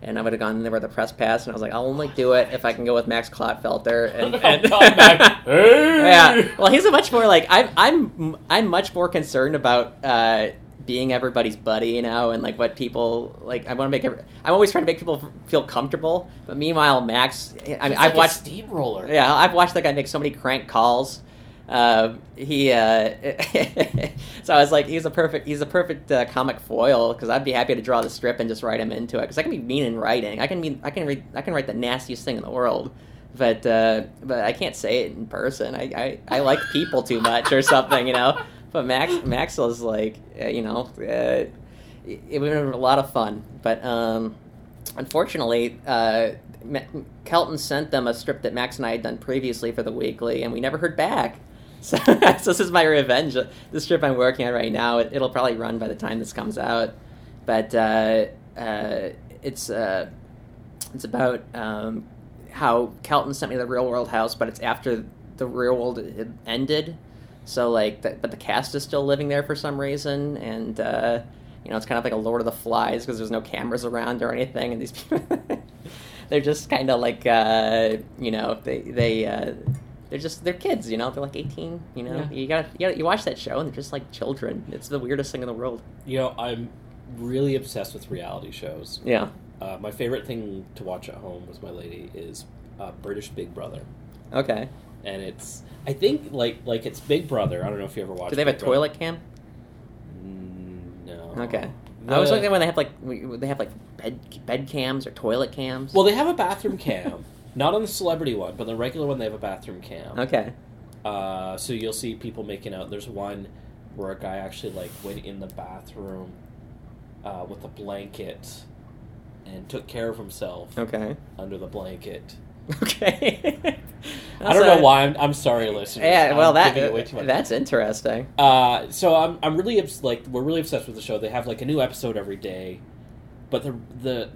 And I would have gone there with a press pass, and I was like, I'll only do it if I can go with Max Clotfelter. And, and back. Hey! yeah, well, he's a much more like I'm. I'm. I'm much more concerned about uh, being everybody's buddy, you know, and like what people like. I want to make. Every, I'm always trying to make people f- feel comfortable. But meanwhile, Max. I mean, I've like watched. steamroller. Yeah, I've watched that guy make so many crank calls. Uh, he, uh, so I was like, he's a perfect, he's a perfect uh, comic foil because I'd be happy to draw the strip and just write him into it because I can be mean in writing. I can mean, I can read, I can write the nastiest thing in the world, but uh, but I can't say it in person. I, I, I like people too much or something, you know. But Max Maxwell's like, uh, you know, uh, it, it would have been a lot of fun, but um, unfortunately, uh, Kelton sent them a strip that Max and I had done previously for the weekly, and we never heard back. So, so this is my revenge. The strip I'm working on right now, it, it'll probably run by the time this comes out, but uh, uh, it's uh, it's about um, how Kelton sent me the real world house, but it's after the real world ended. So like, the, but the cast is still living there for some reason, and uh, you know, it's kind of like a Lord of the Flies because there's no cameras around or anything, and these people, they're just kind of like, uh, you know, they they uh, they're just they're kids, you know, they're like 18, you know. Yeah. You got to you got you watch that show and they're just like children. It's the weirdest thing in the world. You know, I'm really obsessed with reality shows. Yeah. Uh, my favorite thing to watch at home with my lady is uh, British Big Brother, Okay. and it's I think like like it's Big Brother. I don't know if you ever watched. It. Do they have a Big Brother. toilet cam? Mm, No. Okay. The- I was looking when they have like they have like bed bed cams or toilet cams. Well, they have a bathroom cam, not on the celebrity one, but the regular one they have a bathroom cam. okay. Uh, so you'll see people making out. There's one where a guy actually like went in the bathroom uh, with a blanket and took care of himself Okay. under the blanket. Okay. I don't know why. I'm, I'm sorry, listeners. Yeah, well, I'm that giving away too much. that's interesting. Uh, so I'm I'm really obs- like we're really obsessed with the show. They have like a new episode every day, but the the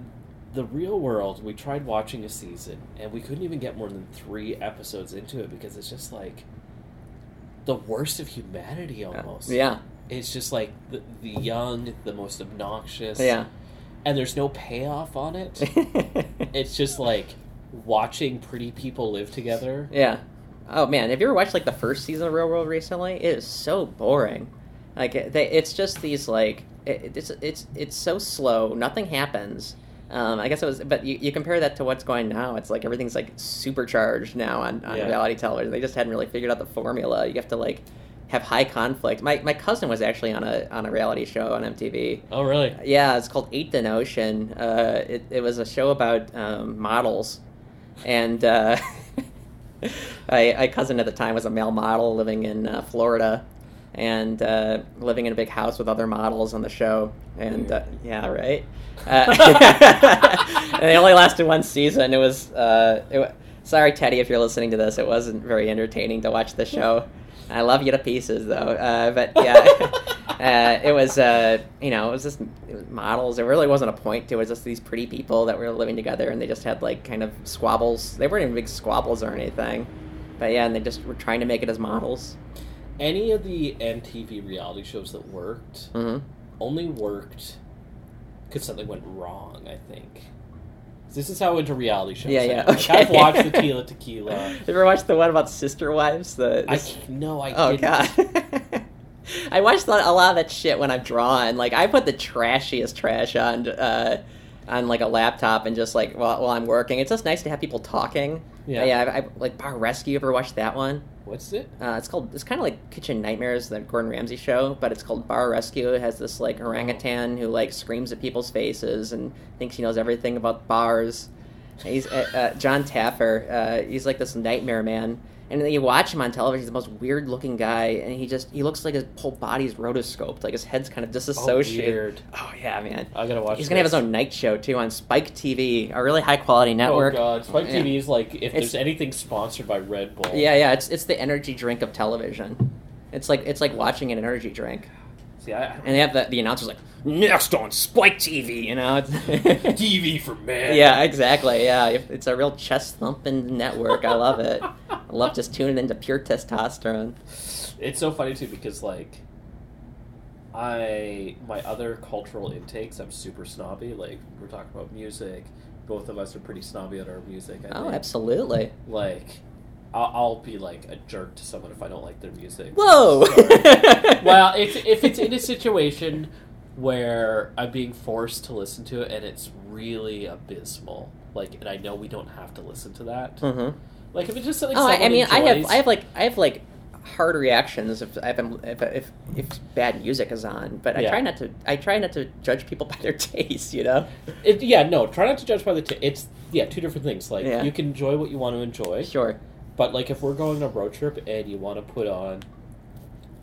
the real world. We tried watching a season and we couldn't even get more than three episodes into it because it's just like the worst of humanity almost. Yeah. it's just like the, the young, the most obnoxious. Yeah. and there's no payoff on it. it's just like watching pretty people live together. yeah. Oh man, have you ever watched like the first season of Real World recently? It is so boring. Like it- they, it's just these like it, it's it's it's so slow. Nothing happens. Um, I guess it was, but you, you compare that to what's going now. It's like everything's like supercharged now on, on Yeah. reality television. They just hadn't really figured out the formula. You have to like have high conflict. My my cousin was actually on a on a reality show on MTV. Oh, really? Yeah, it's called Eighth and Ocean. Uh, it, it was a show about um, models, and uh, I, my cousin at the time was a male model living in uh, Florida, and uh, living in a big house with other models on the show. And uh, yeah, right. Uh, and it only lasted one season. It was. Uh, it, sorry, Teddy, if you're listening to this. It wasn't very entertaining to watch the show. I love you to pieces, though. Uh, but yeah, uh, it was. Uh, you know, it was just it was models. There really wasn't a point to it. It was just these pretty people that were living together, and they just had like kind of squabbles. They weren't even big squabbles or anything. But yeah, and they just were trying to make it as models. Any of the MTV reality shows that worked hmm only worked because something went wrong. I think. This is how into reality shows. Yeah, I yeah. Like, Okay. I've watched the Tequila Tequila. You ever watched the one about sister wives? The I no, I oh didn't. god. I watched a lot of that shit when I'm drawing. Like I put the trashiest trash on uh, on like a laptop and just like while, while I'm working. It's just nice to have people talking. Yeah. yeah. I, I like Bar Rescue. Ever watched that one? What's it? Uh, it's called. It's kind of like Kitchen Nightmares, the Gordon Ramsay show, but it's called Bar Rescue. It has this like orangutan who like screams at people's faces and thinks he knows everything about bars. He's uh, uh, Jon Taffer. Uh, he's like this nightmare man, and then you watch him on television. He's the most weird looking guy, and he just he looks like his whole body's rotoscoped, like his head's kind of disassociated. weird. Oh, yeah, man. I gotta watch. It. He's gonna have his own night show too on Spike TV, a really high quality oh, network. Oh god, Spike Yeah. TV is like if It's- there's anything sponsored by Red Bull. Yeah, yeah, it's it's the energy drink of television. It's like it's like watching an energy drink. See, I, And they have the, the announcers like next on Spike TV, you know. TV for men. yeah, exactly. Yeah, it's a real chest thumping network. I love it. I love just tuning into pure testosterone. It's so funny too because like I my other cultural intakes I'm super snobby. Like we're talking about music. Both of us are pretty snobby at our music. I Oh, think. absolutely. Like I'll, I'll be like a jerk to someone if I don't like their music. Whoa. well, if if it's in a situation where I'm being forced to listen to it and it's really abysmal, like, and I know we don't have to listen to that. hmm Like, if it's just something. Oh, I, mean, I have I have like I have like hard reactions if if if, if if bad music is on, but I Yeah. try not to I try not to judge people by their taste. You know. It, yeah, no. Try not to judge by the. T- it's yeah, two different things. Like Yeah. you can enjoy what you want to enjoy, Sure. But like if we're going on a road trip and you want to put on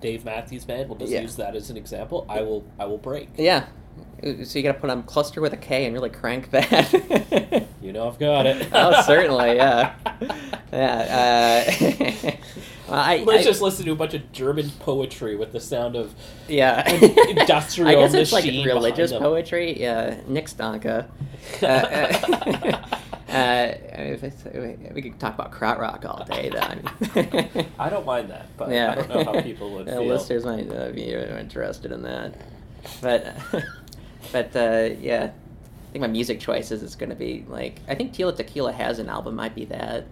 Dave Matthews Band, we'll just Yeah. use that as an example. I will. I will break. Yeah. So you got to put on cluster with a K and really crank that. You know I've got it. oh, certainly, yeah, yeah. Uh, well, I, Let's I- just listen to a bunch of German poetry with the sound of yeah. industrial I guess it's like machine religious them. poetry. Yeah, Nick Stanka. Uh, uh, uh, we could talk about krautrock all day. Then. I don't mind that, but yeah. I don't know how people would feel. Listeners might be interested in that, but but uh, yeah, I think my music choices is going to be like I think Tila Tequila has an album. Might be that.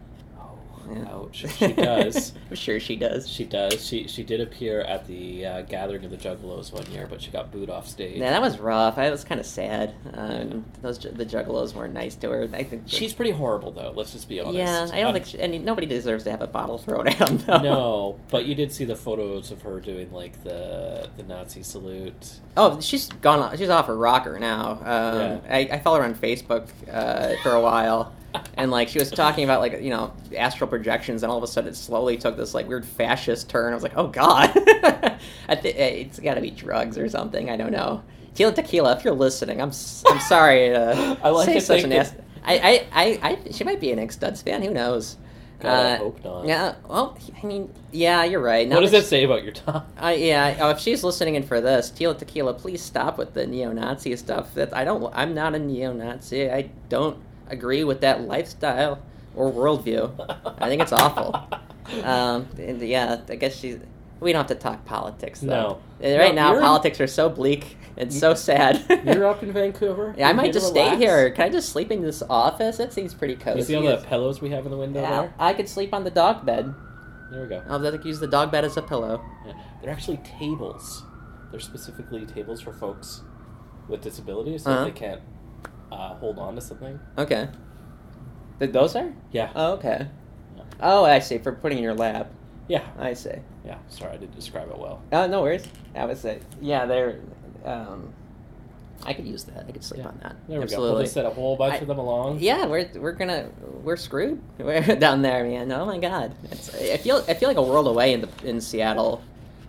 Oh, Yeah. ouch. She does. I'm sure she does. She does. She she did appear at the uh, gathering of the Juggalos one year, but she got booed off stage. Yeah, that was rough. I was kind of sad. Um, those the Juggalos weren't nice to her. I think She's pretty horrible, though. Let's just be honest. yeah. I don't Uh, think she, nobody deserves to have a bottle thrown at them. Though. No, but you did see the photos of her doing like the the Nazi salute. Oh, she's gone. off- She's off her rocker now. Um, Yeah. I, I follow her on Facebook uh, for a while, and like she was talking about like you know astral projections, and all of a sudden it slowly took this like weird fascist turn. I was like, oh god, I think it's got to be drugs or something. I don't know. Tila Tequila, if you're listening, I'm s- I'm sorry to I like say to such an ass. I, I, I, I, she might be an Inkstuds fan. Who knows? God, I Uh, hope not. Yeah. Well, I mean, yeah, you're right. Now what does that that say about your time? uh, yeah. Oh, if she's listening in for this, Tila Tequila, please stop with the neo-Nazi stuff. That I don't. I'm not a neo-Nazi. I don't agree with that lifestyle or worldview. I think it's awful. Um, and yeah, I guess she's. We don't have to talk politics though. No. Right No, now, you're in- politics are so bleak and so sad. You're up in Vancouver. Yeah, I might here to just stay relax? here. Can I just sleep in this office? That seems pretty cozy. You see all the pillows we have in the window yeah, there? I could sleep on the dog bed. There we go. I'll have to use the dog bed as a pillow. Yeah. They're actually tables. They're specifically tables for folks with disabilities, so Uh-huh. they can't uh, hold on to something. Okay. Th- Those are? Yeah. Oh, okay. Yeah. Oh, I see. For putting in your lap. Yeah. I see. Yeah. Sorry, I didn't describe it well. Oh, no worries. I would say, yeah, they're. Um, I could use that. I could sleep Yeah. on that. There we go. Absolutely. We'll just set a whole bunch I- of them along. Yeah, we're we're gonna we're screwed we're down there, man. Oh my god, it's, I feel I feel like a world away in the in Seattle.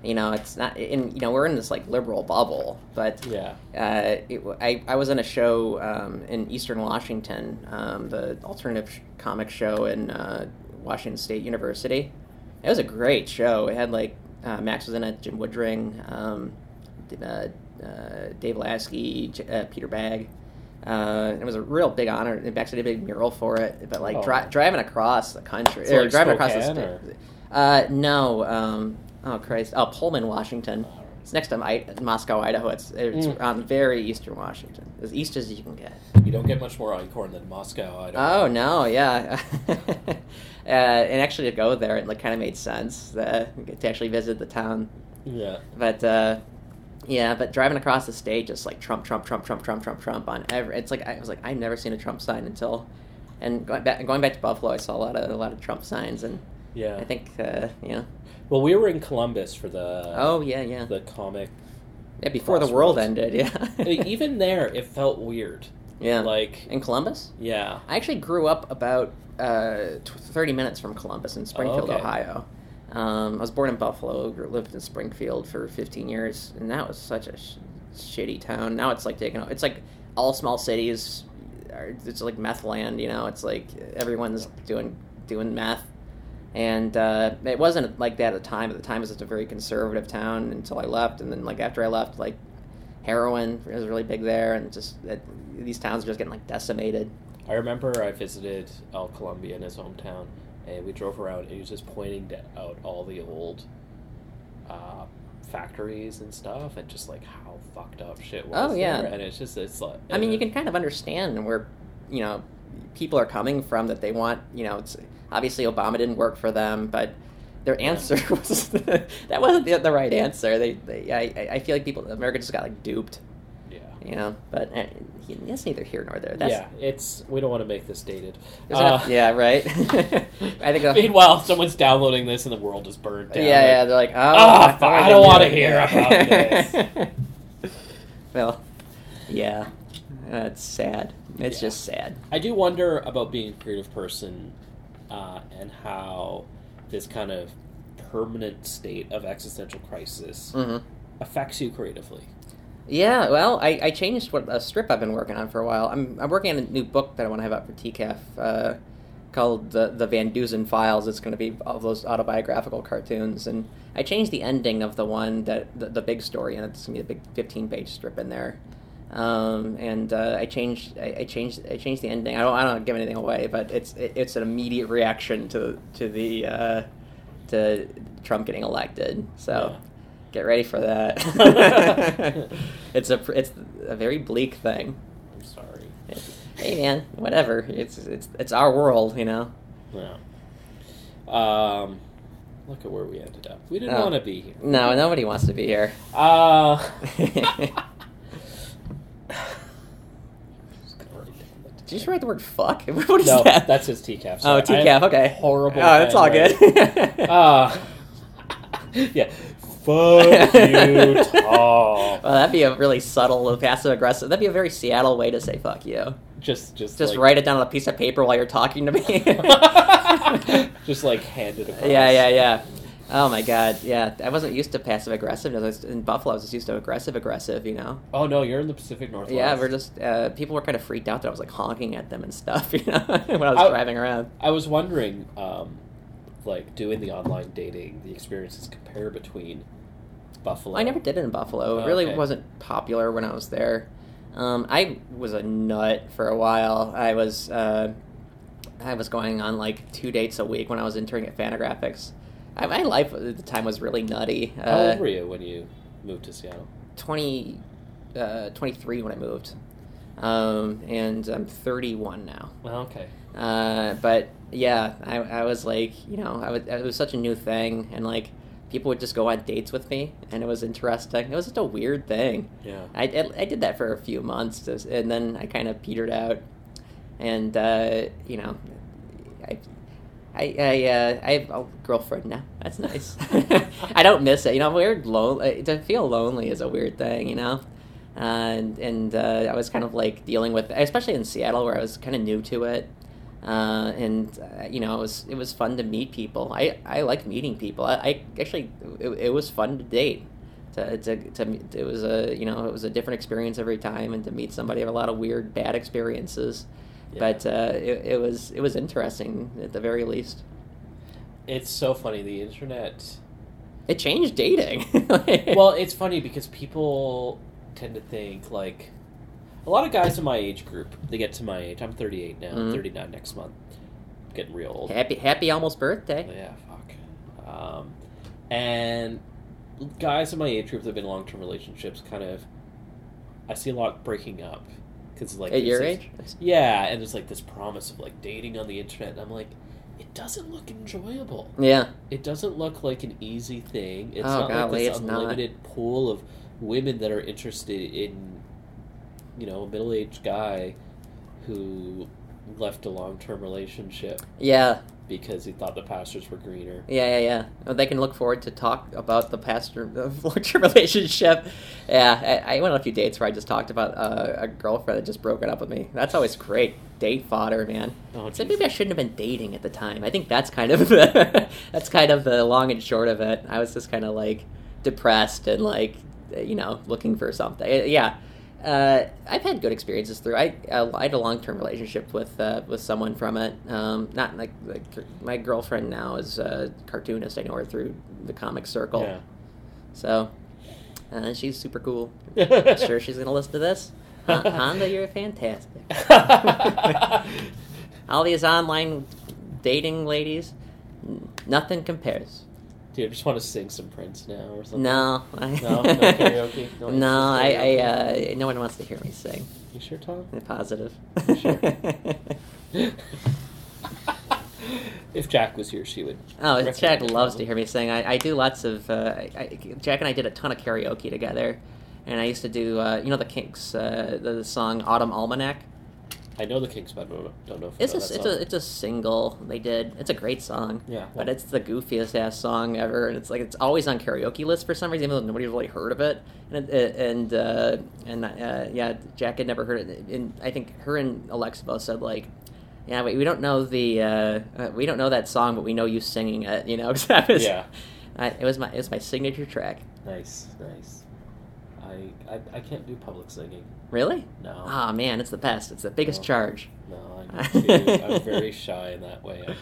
You know, it's not in you know we're in this like liberal bubble, but Yeah. uh, it, I, I was on a show um, in Eastern Washington, um, the alternative sh- comic show in uh, Washington State University. It was a great show. It had like uh, Max was in it, Jim Woodring, um, uh, uh, Dave Lasky, J- uh, Peter Bagge. Uh, it was a real big honor. They actually did a big mural for it. But like Oh. dri- driving across the country, So, or like, driving across the Spokane, state. Uh, no, um, oh Christ, oh Pullman, Washington. It's next to I- Moscow, Idaho. It's it's Mm. on very eastern Washington, as east as you can get. You don't get much more einkorn than Moscow. I don't Oh no, yeah. uh, and actually, to go there, it like kind of made sense uh, to actually visit the town. Yeah. But uh, yeah, but driving across the state, just like Trump, Trump, Trump, Trump, Trump, Trump, Trump on every. It's like I was like I've never seen a Trump sign until, and going back going back to Buffalo, I saw a lot of a lot of Trump signs, and Yeah. I think, uh, yeah. Well, we were in Columbus for the Oh, yeah, yeah. the comic. Yeah, before the world ended, yeah. Even there, it felt weird. yeah. Like, in Columbus? yeah. I actually grew up about uh, 30 minutes from Columbus in Springfield, Oh, okay. Ohio. Um, I was born in Buffalo, lived in Springfield for 15 years, and that was such a sh- shitty town. Now it's like taken. It's like all small cities. Are, it's like meth land, you know. It's like everyone's doing doing meth, and uh, it wasn't like that at the time. At the time, it was just a very conservative town until I left, and then like after I left, like heroin was really big there, and just that these towns are just getting like decimated. I remember I visited El Columbia in his hometown, and we drove around, and he was just pointing out all the old uh, factories and stuff, and just like how fucked up shit was. Oh, yeah. there. and it's just it's like. I mean, you can kind of understand where, you know, people are coming from that they want, you know, it's obviously Obama didn't work for them, but their answer was that wasn't the, the right answer. They, they I, I- feel like people, America just got like duped, Yeah. you know, but uh, that's neither here nor there. That's, yeah, it's we don't want to make this dated. Uh, yeah, right. I think. Meanwhile, someone's downloading this and the world is burned yeah, down. yeah, Like, they're like, oh, Ah, fuck, I don't wanna hear about this. well, yeah, that's sad. It's Yeah. just sad. I do wonder about being a creative person uh, and how this kind of permanent state of existential crisis hmm affects you creatively. Yeah, well, I, I changed what a strip I've been working on for a while. I'm, I'm working on a new book that I want to have out for TCAF uh, called the the Van Deusen Files. It's going to be all those autobiographical cartoons, and I changed the ending of the one that the, the big story, and it's going to be a big 15 page strip in there. Um, and uh, I changed I, I changed I changed the ending. I don't I don't give anything away, but it's it, it's an immediate reaction to to the uh, to Trump getting elected. So. Yeah. Get ready for that. it's a it's a very bleak thing. I'm sorry. Hey man, whatever. It's it's it's our world, you know. Yeah. Um, look at where we ended up. We didn't Oh. want to be here. No, nobody wants to be here. Uh, Did you just write the word "fuck"? What is no, that? that's his TCAF. oh, sorry. I TCAF. Okay. Horrible. Oh, that's all good. Uh, yeah. Fuck you, Tom. Well, that'd be a really subtle, passive aggressive. That'd be a very Seattle way to say "fuck you." Just, just, Just like, write it down on a piece of paper while you're talking to me. just like hand it across. Yeah, yeah, yeah. Oh my god, yeah. I wasn't used to passive aggressiveness. In Buffalo, I was just used to aggressive aggressive, you know? Oh no, you're in the Pacific Northwest. Yeah, we're just, uh, people were kind of freaked out that I was like honking at them and stuff, you know, when I was I- driving around. I was wondering, um, like doing the online dating, the experiences compare between Buffalo. I never did it in Buffalo. It Oh, really okay. wasn't popular when I was there. Um, I was a nut for a while. I was, uh, I was going on like two dates a week when I was interning at Fantagraphics. I, my life at the time was really nutty. How Uh, old were you when you moved to Seattle? 20, uh, 23 when I moved. Um, and I'm 31 now. Well, okay. Uh, but yeah, I, I was like, you know, I was, it was such a new thing, and like people would just go on dates with me, and it was interesting. It was just a weird thing. Yeah. I, I, I did that for a few months, and then I kind of petered out, and uh, you know, I. I I, uh, I have a girlfriend now. That's nice. I don't miss it. You know, weird lonely. To feel lonely is a weird thing. You know, and and uh, I was kind of like dealing with, especially in Seattle, where I was kind of new to it. Uh, and uh, you know, it was it was fun to meet people. I I like meeting people. I, I actually it, it was fun to date. To, to, to it was a you know it was a different experience every time, and to meet somebody I have a lot of weird bad experiences. Yeah. But uh, it, it was it was interesting at the very least. It's so funny. The internet. It changed dating. well, it's funny because people tend to think like a lot of guys in my age group. They get to my age. I'm 38 now. Mhm. 39 next month. getting real old. happy happy almost birthday. Yeah, fuck. Um, and guys in my age group that have been long term relationships kind of, I see a lot breaking up because like At your age? yeah, and there's like this promise of like dating on the internet, and I'm like, it doesn't look enjoyable. Yeah. It doesn't look like an easy thing. It's Oh, not golly, like this it's not. unlimited pool of women that are interested in, you know, a middle aged guy who left a long term relationship Yeah, because he thought the pastures were greener. yeah, yeah, yeah. Well, they can look forward to talk about the pastor of long-term relationship. Yeah, I, I went on a few dates where I just talked about uh, a girlfriend that just broken up with me. That's always great date fodder, man. Oh, so maybe I shouldn't have been dating at the time. I think that's kind of the, that's kind of the long and short of it. I was just kind of like depressed and like you know looking for something. Yeah, uh, I've had good experiences through. I uh, I had a long term relationship with uh, with someone from it. Um, not like, like my girlfriend now is a cartoonist. I know her through the comic circle. Yeah. So uh, she's super cool. I'm sure, she's gonna listen to this. Hon- Honda, you're fantastic. All these online dating ladies, nothing compares. Dude, I just want to sing some Prince now or something. No, I, No? No karaoke? No No, I, I, uh, no one wants to hear me sing. You sure, Tom? I'm positive. Sure. if Jacq was here, she would. oh, Jacq loves to hear me sing. I, I do lots of. Uh, I, Jacq and I did a ton of karaoke together, and I used to do. Uh, you know the Kinks, uh, the, the song "Autumn Almanac." I know the Kings, but I don't don't know if It's know a, it's song. a it's a single they did. It's a great song. Yeah, But it's the goofiest ass song ever, and it's like it's always on karaoke lists for some reason, even though nobody's really heard of it. And it, and uh, and uh, yeah, Jacq had never heard it. And I think her and Alexa both said like, yeah, we, we don't know the uh, uh, we don't know that song, but we know you singing it. You know, that was Yeah. I, it was my it was my signature track. Nice, nice. I, I I can't do public singing. Really? No. Ah man, it's the best. It's the biggest No. charge. No, I'm, too, I'm very shy in that way. I'm-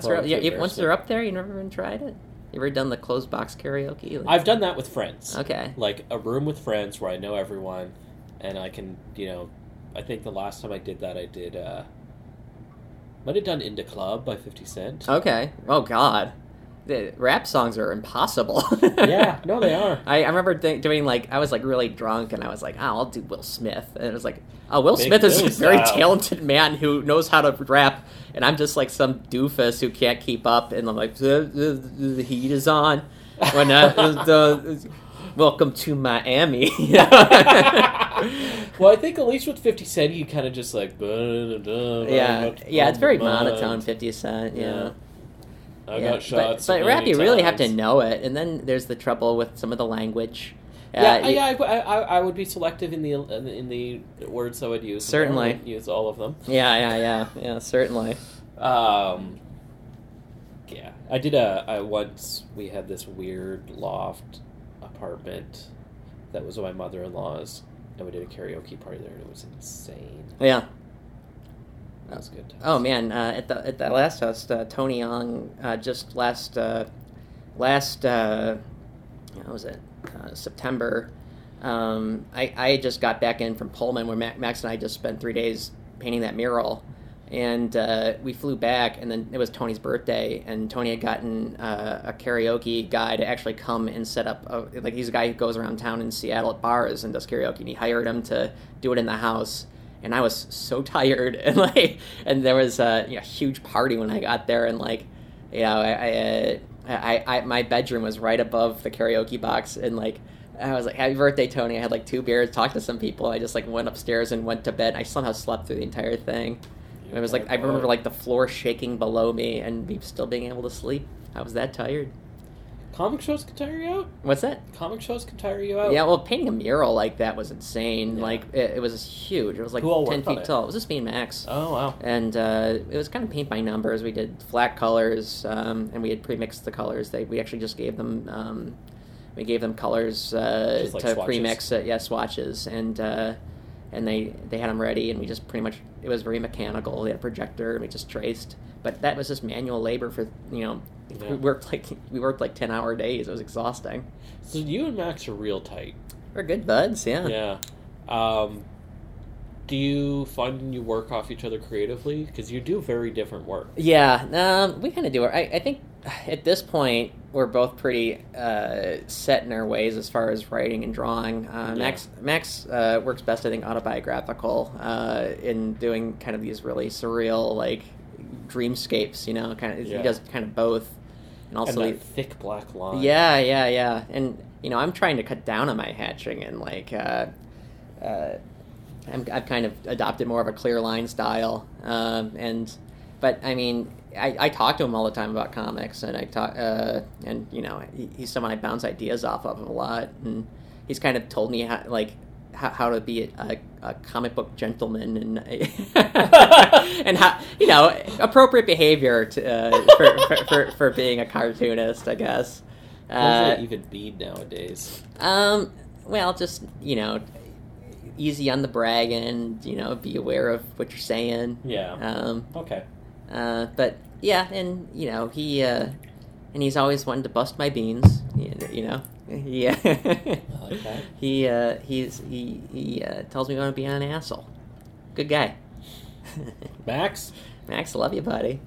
they're yeah, once they're up there, you never even tried it. You ever done the closed box karaoke? Like- I've done that with friends. Okay. Like a room with friends where I know everyone, and I can, you know, I think the last time I did that, I did. uh Might have done "In da Club" by Fifty Cent. Okay. Oh God, the rap songs are impossible. yeah, no, they are. I, I remember th- doing like I was like really drunk and I was like, oh, I'll do Will Smith, and it was like, oh, Will Big Smith is a very style. talented man who knows how to rap, and I'm just like some doofus who can't keep up, and I'm like, the, the, the heat is on. When uh, the, welcome to Miami. well, I think at least with Fifty Cent, you kind of just like. Yeah, yeah, it's very monotone. Fifty Cent, yeah. I yeah. got shots. But, but rap, you really have to know it, and then there's the trouble with some of the language. Yeah, Uh, yeah, I, I, I would be selective in the in the words I would use. Certainly. Use all of them. yeah, yeah, yeah, yeah, certainly. Um, yeah, I did a. I once we had this weird loft apartment that was my mother in law's, and we did a karaoke party there, and it was insane. Yeah. That was good. Oh man, uh, at the at the last house, uh, Tony Young uh, just last uh, last uh, how was it uh, September? Um, I I just got back in from Pullman where Ma- Max and I just spent three days painting that mural, and uh, we flew back, and then it was Tony's birthday, and Tony had gotten uh, a karaoke guy to actually come and set up. A, like he's a guy who goes around town in Seattle at bars and does karaoke, and he hired him to do it in the house and I was so tired and like and there was a you know, huge party when I got there and like you know I I, uh, I I my bedroom was right above the karaoke box and like I was like happy birthday Tony. I had like two beers talked to some people. I just like went upstairs and went to bed. I somehow slept through the entire thing. It was like I remember like the floor shaking below me and me still being able to sleep. I was that tired comic shows can tire you out. what's that Comic shows can tire you out. yeah, well, painting a mural like that was insane. Yeah. Like it, it was huge. It was like Who ten feet tall. It was just me and Max. Oh wow. and uh, it was kind of paint by numbers. We did flat colors, um, and we had pre-mixed the colors. They we actually just gave them um, we gave them colors uh, like to swatches? pre-mix it. Yeah, swatches, and uh, and they they had them ready, and we just pretty much it was very mechanical. We had a projector, and we just traced. But that was just manual labor for you know. Yeah. We worked like we worked like ten hour days. It was exhausting. So you and Max are real tight. We're good buds, yeah. Yeah. Um, do you find you work off each other creatively? Because you do very different work. Yeah, um, we kind of do. I, I think at this point we're both pretty uh, set in our ways as far as writing and drawing. Uh, Yeah. Max Max uh, works best, I think, autobiographical uh, in doing kind of these really surreal like dreamscapes. You know, kind of Yeah. he does kind of both, and also and thick black line. yeah, yeah, yeah. And you know, I'm trying to cut down on my hatching and like uh, uh, I'm, I've kind of adopted more of a clear line style, um, and but I mean, I, I talk to him all the time about comics, and I talk, uh, and you know, he, he's someone I bounce ideas off of a lot, and he's kind of told me how, like how, how to be a, a comic book gentleman and and how you know appropriate behavior to, uh, for, for, for for being a cartoonist, I guess. Uh, that even be nowadays? um, well, just you know, easy on the bragging. You know, be aware of what you're saying. Yeah. Um, Okay. uh, but yeah, and you know he, uh, and he's always wanted to bust my beans. You know, yeah. I like that. he uh, he's he he uh, tells me I'm gonna be an asshole. Good guy. Max, Max, love you, buddy.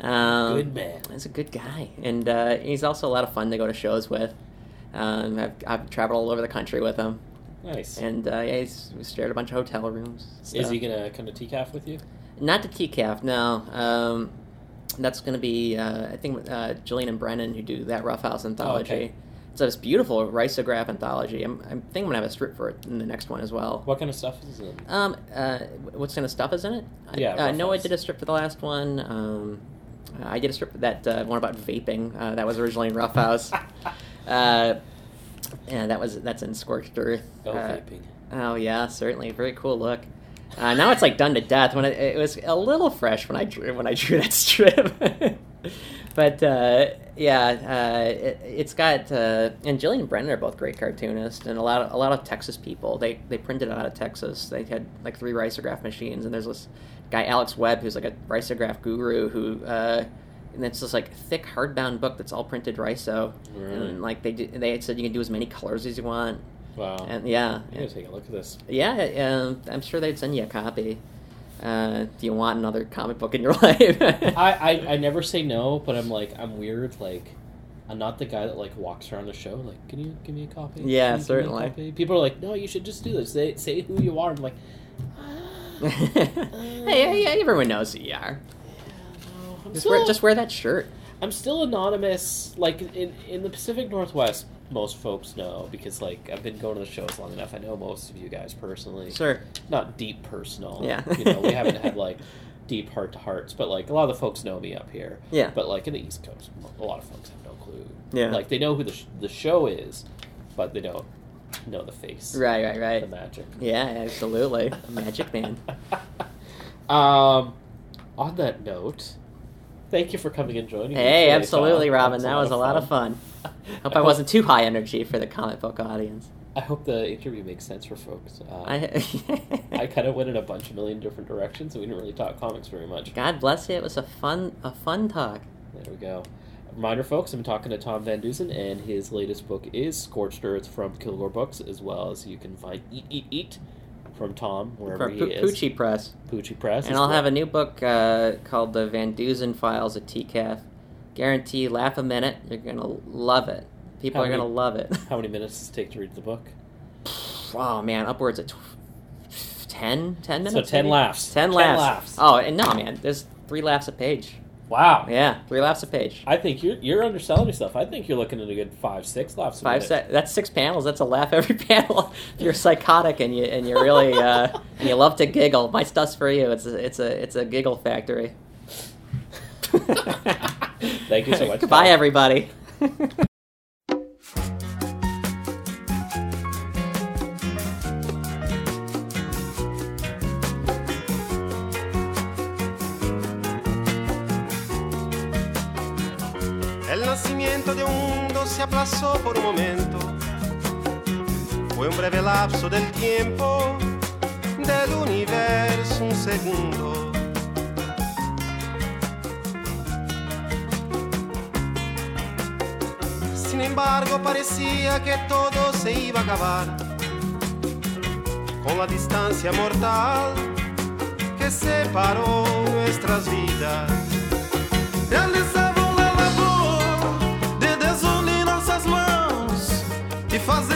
Um, good man. He's a good guy, and uh, he's also a lot of fun to go to shows with. Um, I've, I've traveled all over the country with him, Nice. and uh, yeah, he's we shared a bunch of hotel rooms. Is he gonna come to TCAF with you? Not to TCAF, no. Um, that's going to be, uh, I think, uh, Jillian and Brennan who do that Rough House anthology. okay. It's this beautiful Risograph anthology. I'm, I'm thinking I'm going to have a strip for it in the next one as well. What kind of stuff is it? Um, uh, what kind of stuff is in it? I- Yeah, uh, Rough no, I did a strip for the last one. Um, I did a strip for that uh, one about vaping. Uh, that was originally in Rough House. uh, yeah, that was that's in Scorched Earth. Oh, Uh, vaping. Oh yeah, certainly, very cool look. Uh, now it's like done to death. When it, it was a little fresh when I drew when I drew that strip, but uh, yeah, uh, it, it's got uh, and Jillian Brennan are both great cartoonists, and a lot of a lot of Texas people. They they printed it out of Texas. They had like three risograph machines, and there's this guy Alex Webb who's like a risograph guru who. Uh, and it's this like thick hardbound book that's all printed riso, Really? and like they do, they said you can do as many colors as you want, Wow. and yeah, I'm gonna take a look at this. yeah, um, I'm sure they'd send you a copy. Uh, do you want another comic book in your life? I, I I never say no, but I'm like I'm weird. Like I'm not the guy that like walks around the show. Like, can you give me a copy? Yeah, you give me a certainly. copy?" People are like, no, you should just do this. Say say who you are. I'm like, ah, hey, yeah, everyone knows who you are. no, Just still, wear, just wear that shirt. I'm still anonymous. Like in in the Pacific Northwest, most folks know because like I've been going to the shows long enough. I know most of you guys personally. Sure. Not deep personal. Yeah. you know, we haven't had like deep heart to hearts, but like a lot of the folks know me up here. Yeah. But like in the East Coast, a lot of folks have no clue. Yeah. Like they know who the sh- the show is, but they don't know the face. Right, right, right. The magic. Yeah, absolutely. A magic man. um, on that note, thank you for coming and joining. me Hey, absolutely, Robin. That was a lot of fun. Hope I wasn't too high energy for the comic book audience. I hope the interview makes sense for folks. Uh, I, I kind of went in a bunch of million different directions, and we didn't really talk comics very much. God bless you. It was a fun, a fun talk. There we go. Reminder, folks, I'm talking to Tom Van Deusen, and his latest book is Scorched Earth from Kilgore Books, as well as you can find Eat, Eat, Eat from Tom, wherever From he is. Poochie Press. Poochie Press. And I'll have a new book uh, called The Van Deusen Files at TCAF. Guarantee, laugh a minute. You're going to love it. People How are many- going to love it. How many minutes does it take to read the book? oh, man, upwards of tw- 10, 10 minutes? 10 maybe? laughs. 10 10 laughs. laughs. Oh, and no, man, there's three laughs a page. Wow. Yeah, three laughs a page. I think you're you're underselling yourself. I think you're looking at a good five, six laughs. a Five se- That's six panels. That's a laugh every panel. you're psychotic and you and you're really uh, and you love to giggle, my stuff's for you. It's a, it's a it's a giggle factory. Thank you so much, Goodbye, Tom. everybody. El nacimiento de un mundo se aplazó por un momento. Fue un breve lapso del tiempo, del universo un segundo. Embargo, parecía que todo se iba a acabar. Con la distancia mortal que separó nuestras vidas. Realizavam a labor de desunir nossas mãos e fazer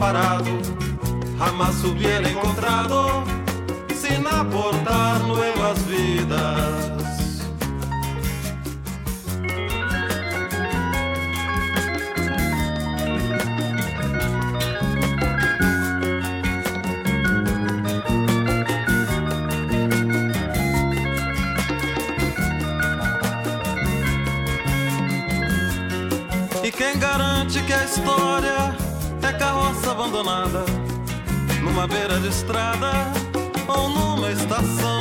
Parado, jamás hubiera encontrado sin aportar nuevas vidas. E quem garante que a história numa beira de estrada ou numa estação.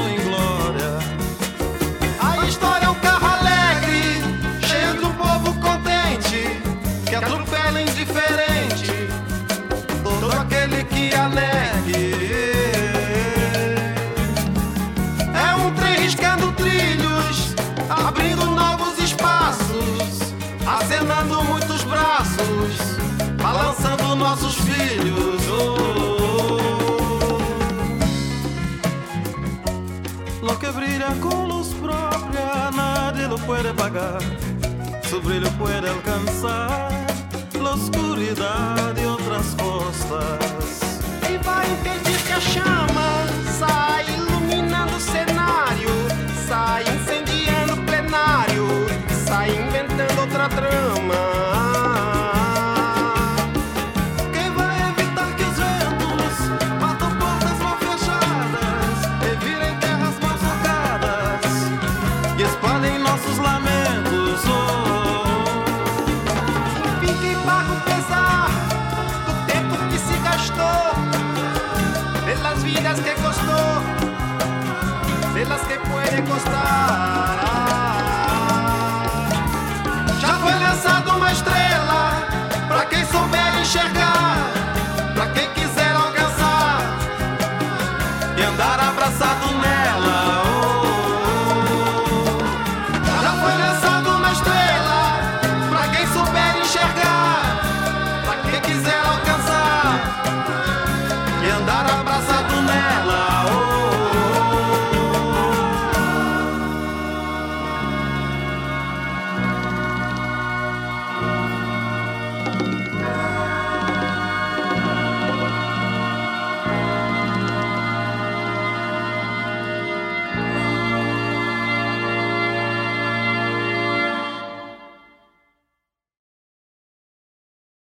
siempre le puede alcanzar la oscuridad de otras costas. Y va a impedir que achar. encostar.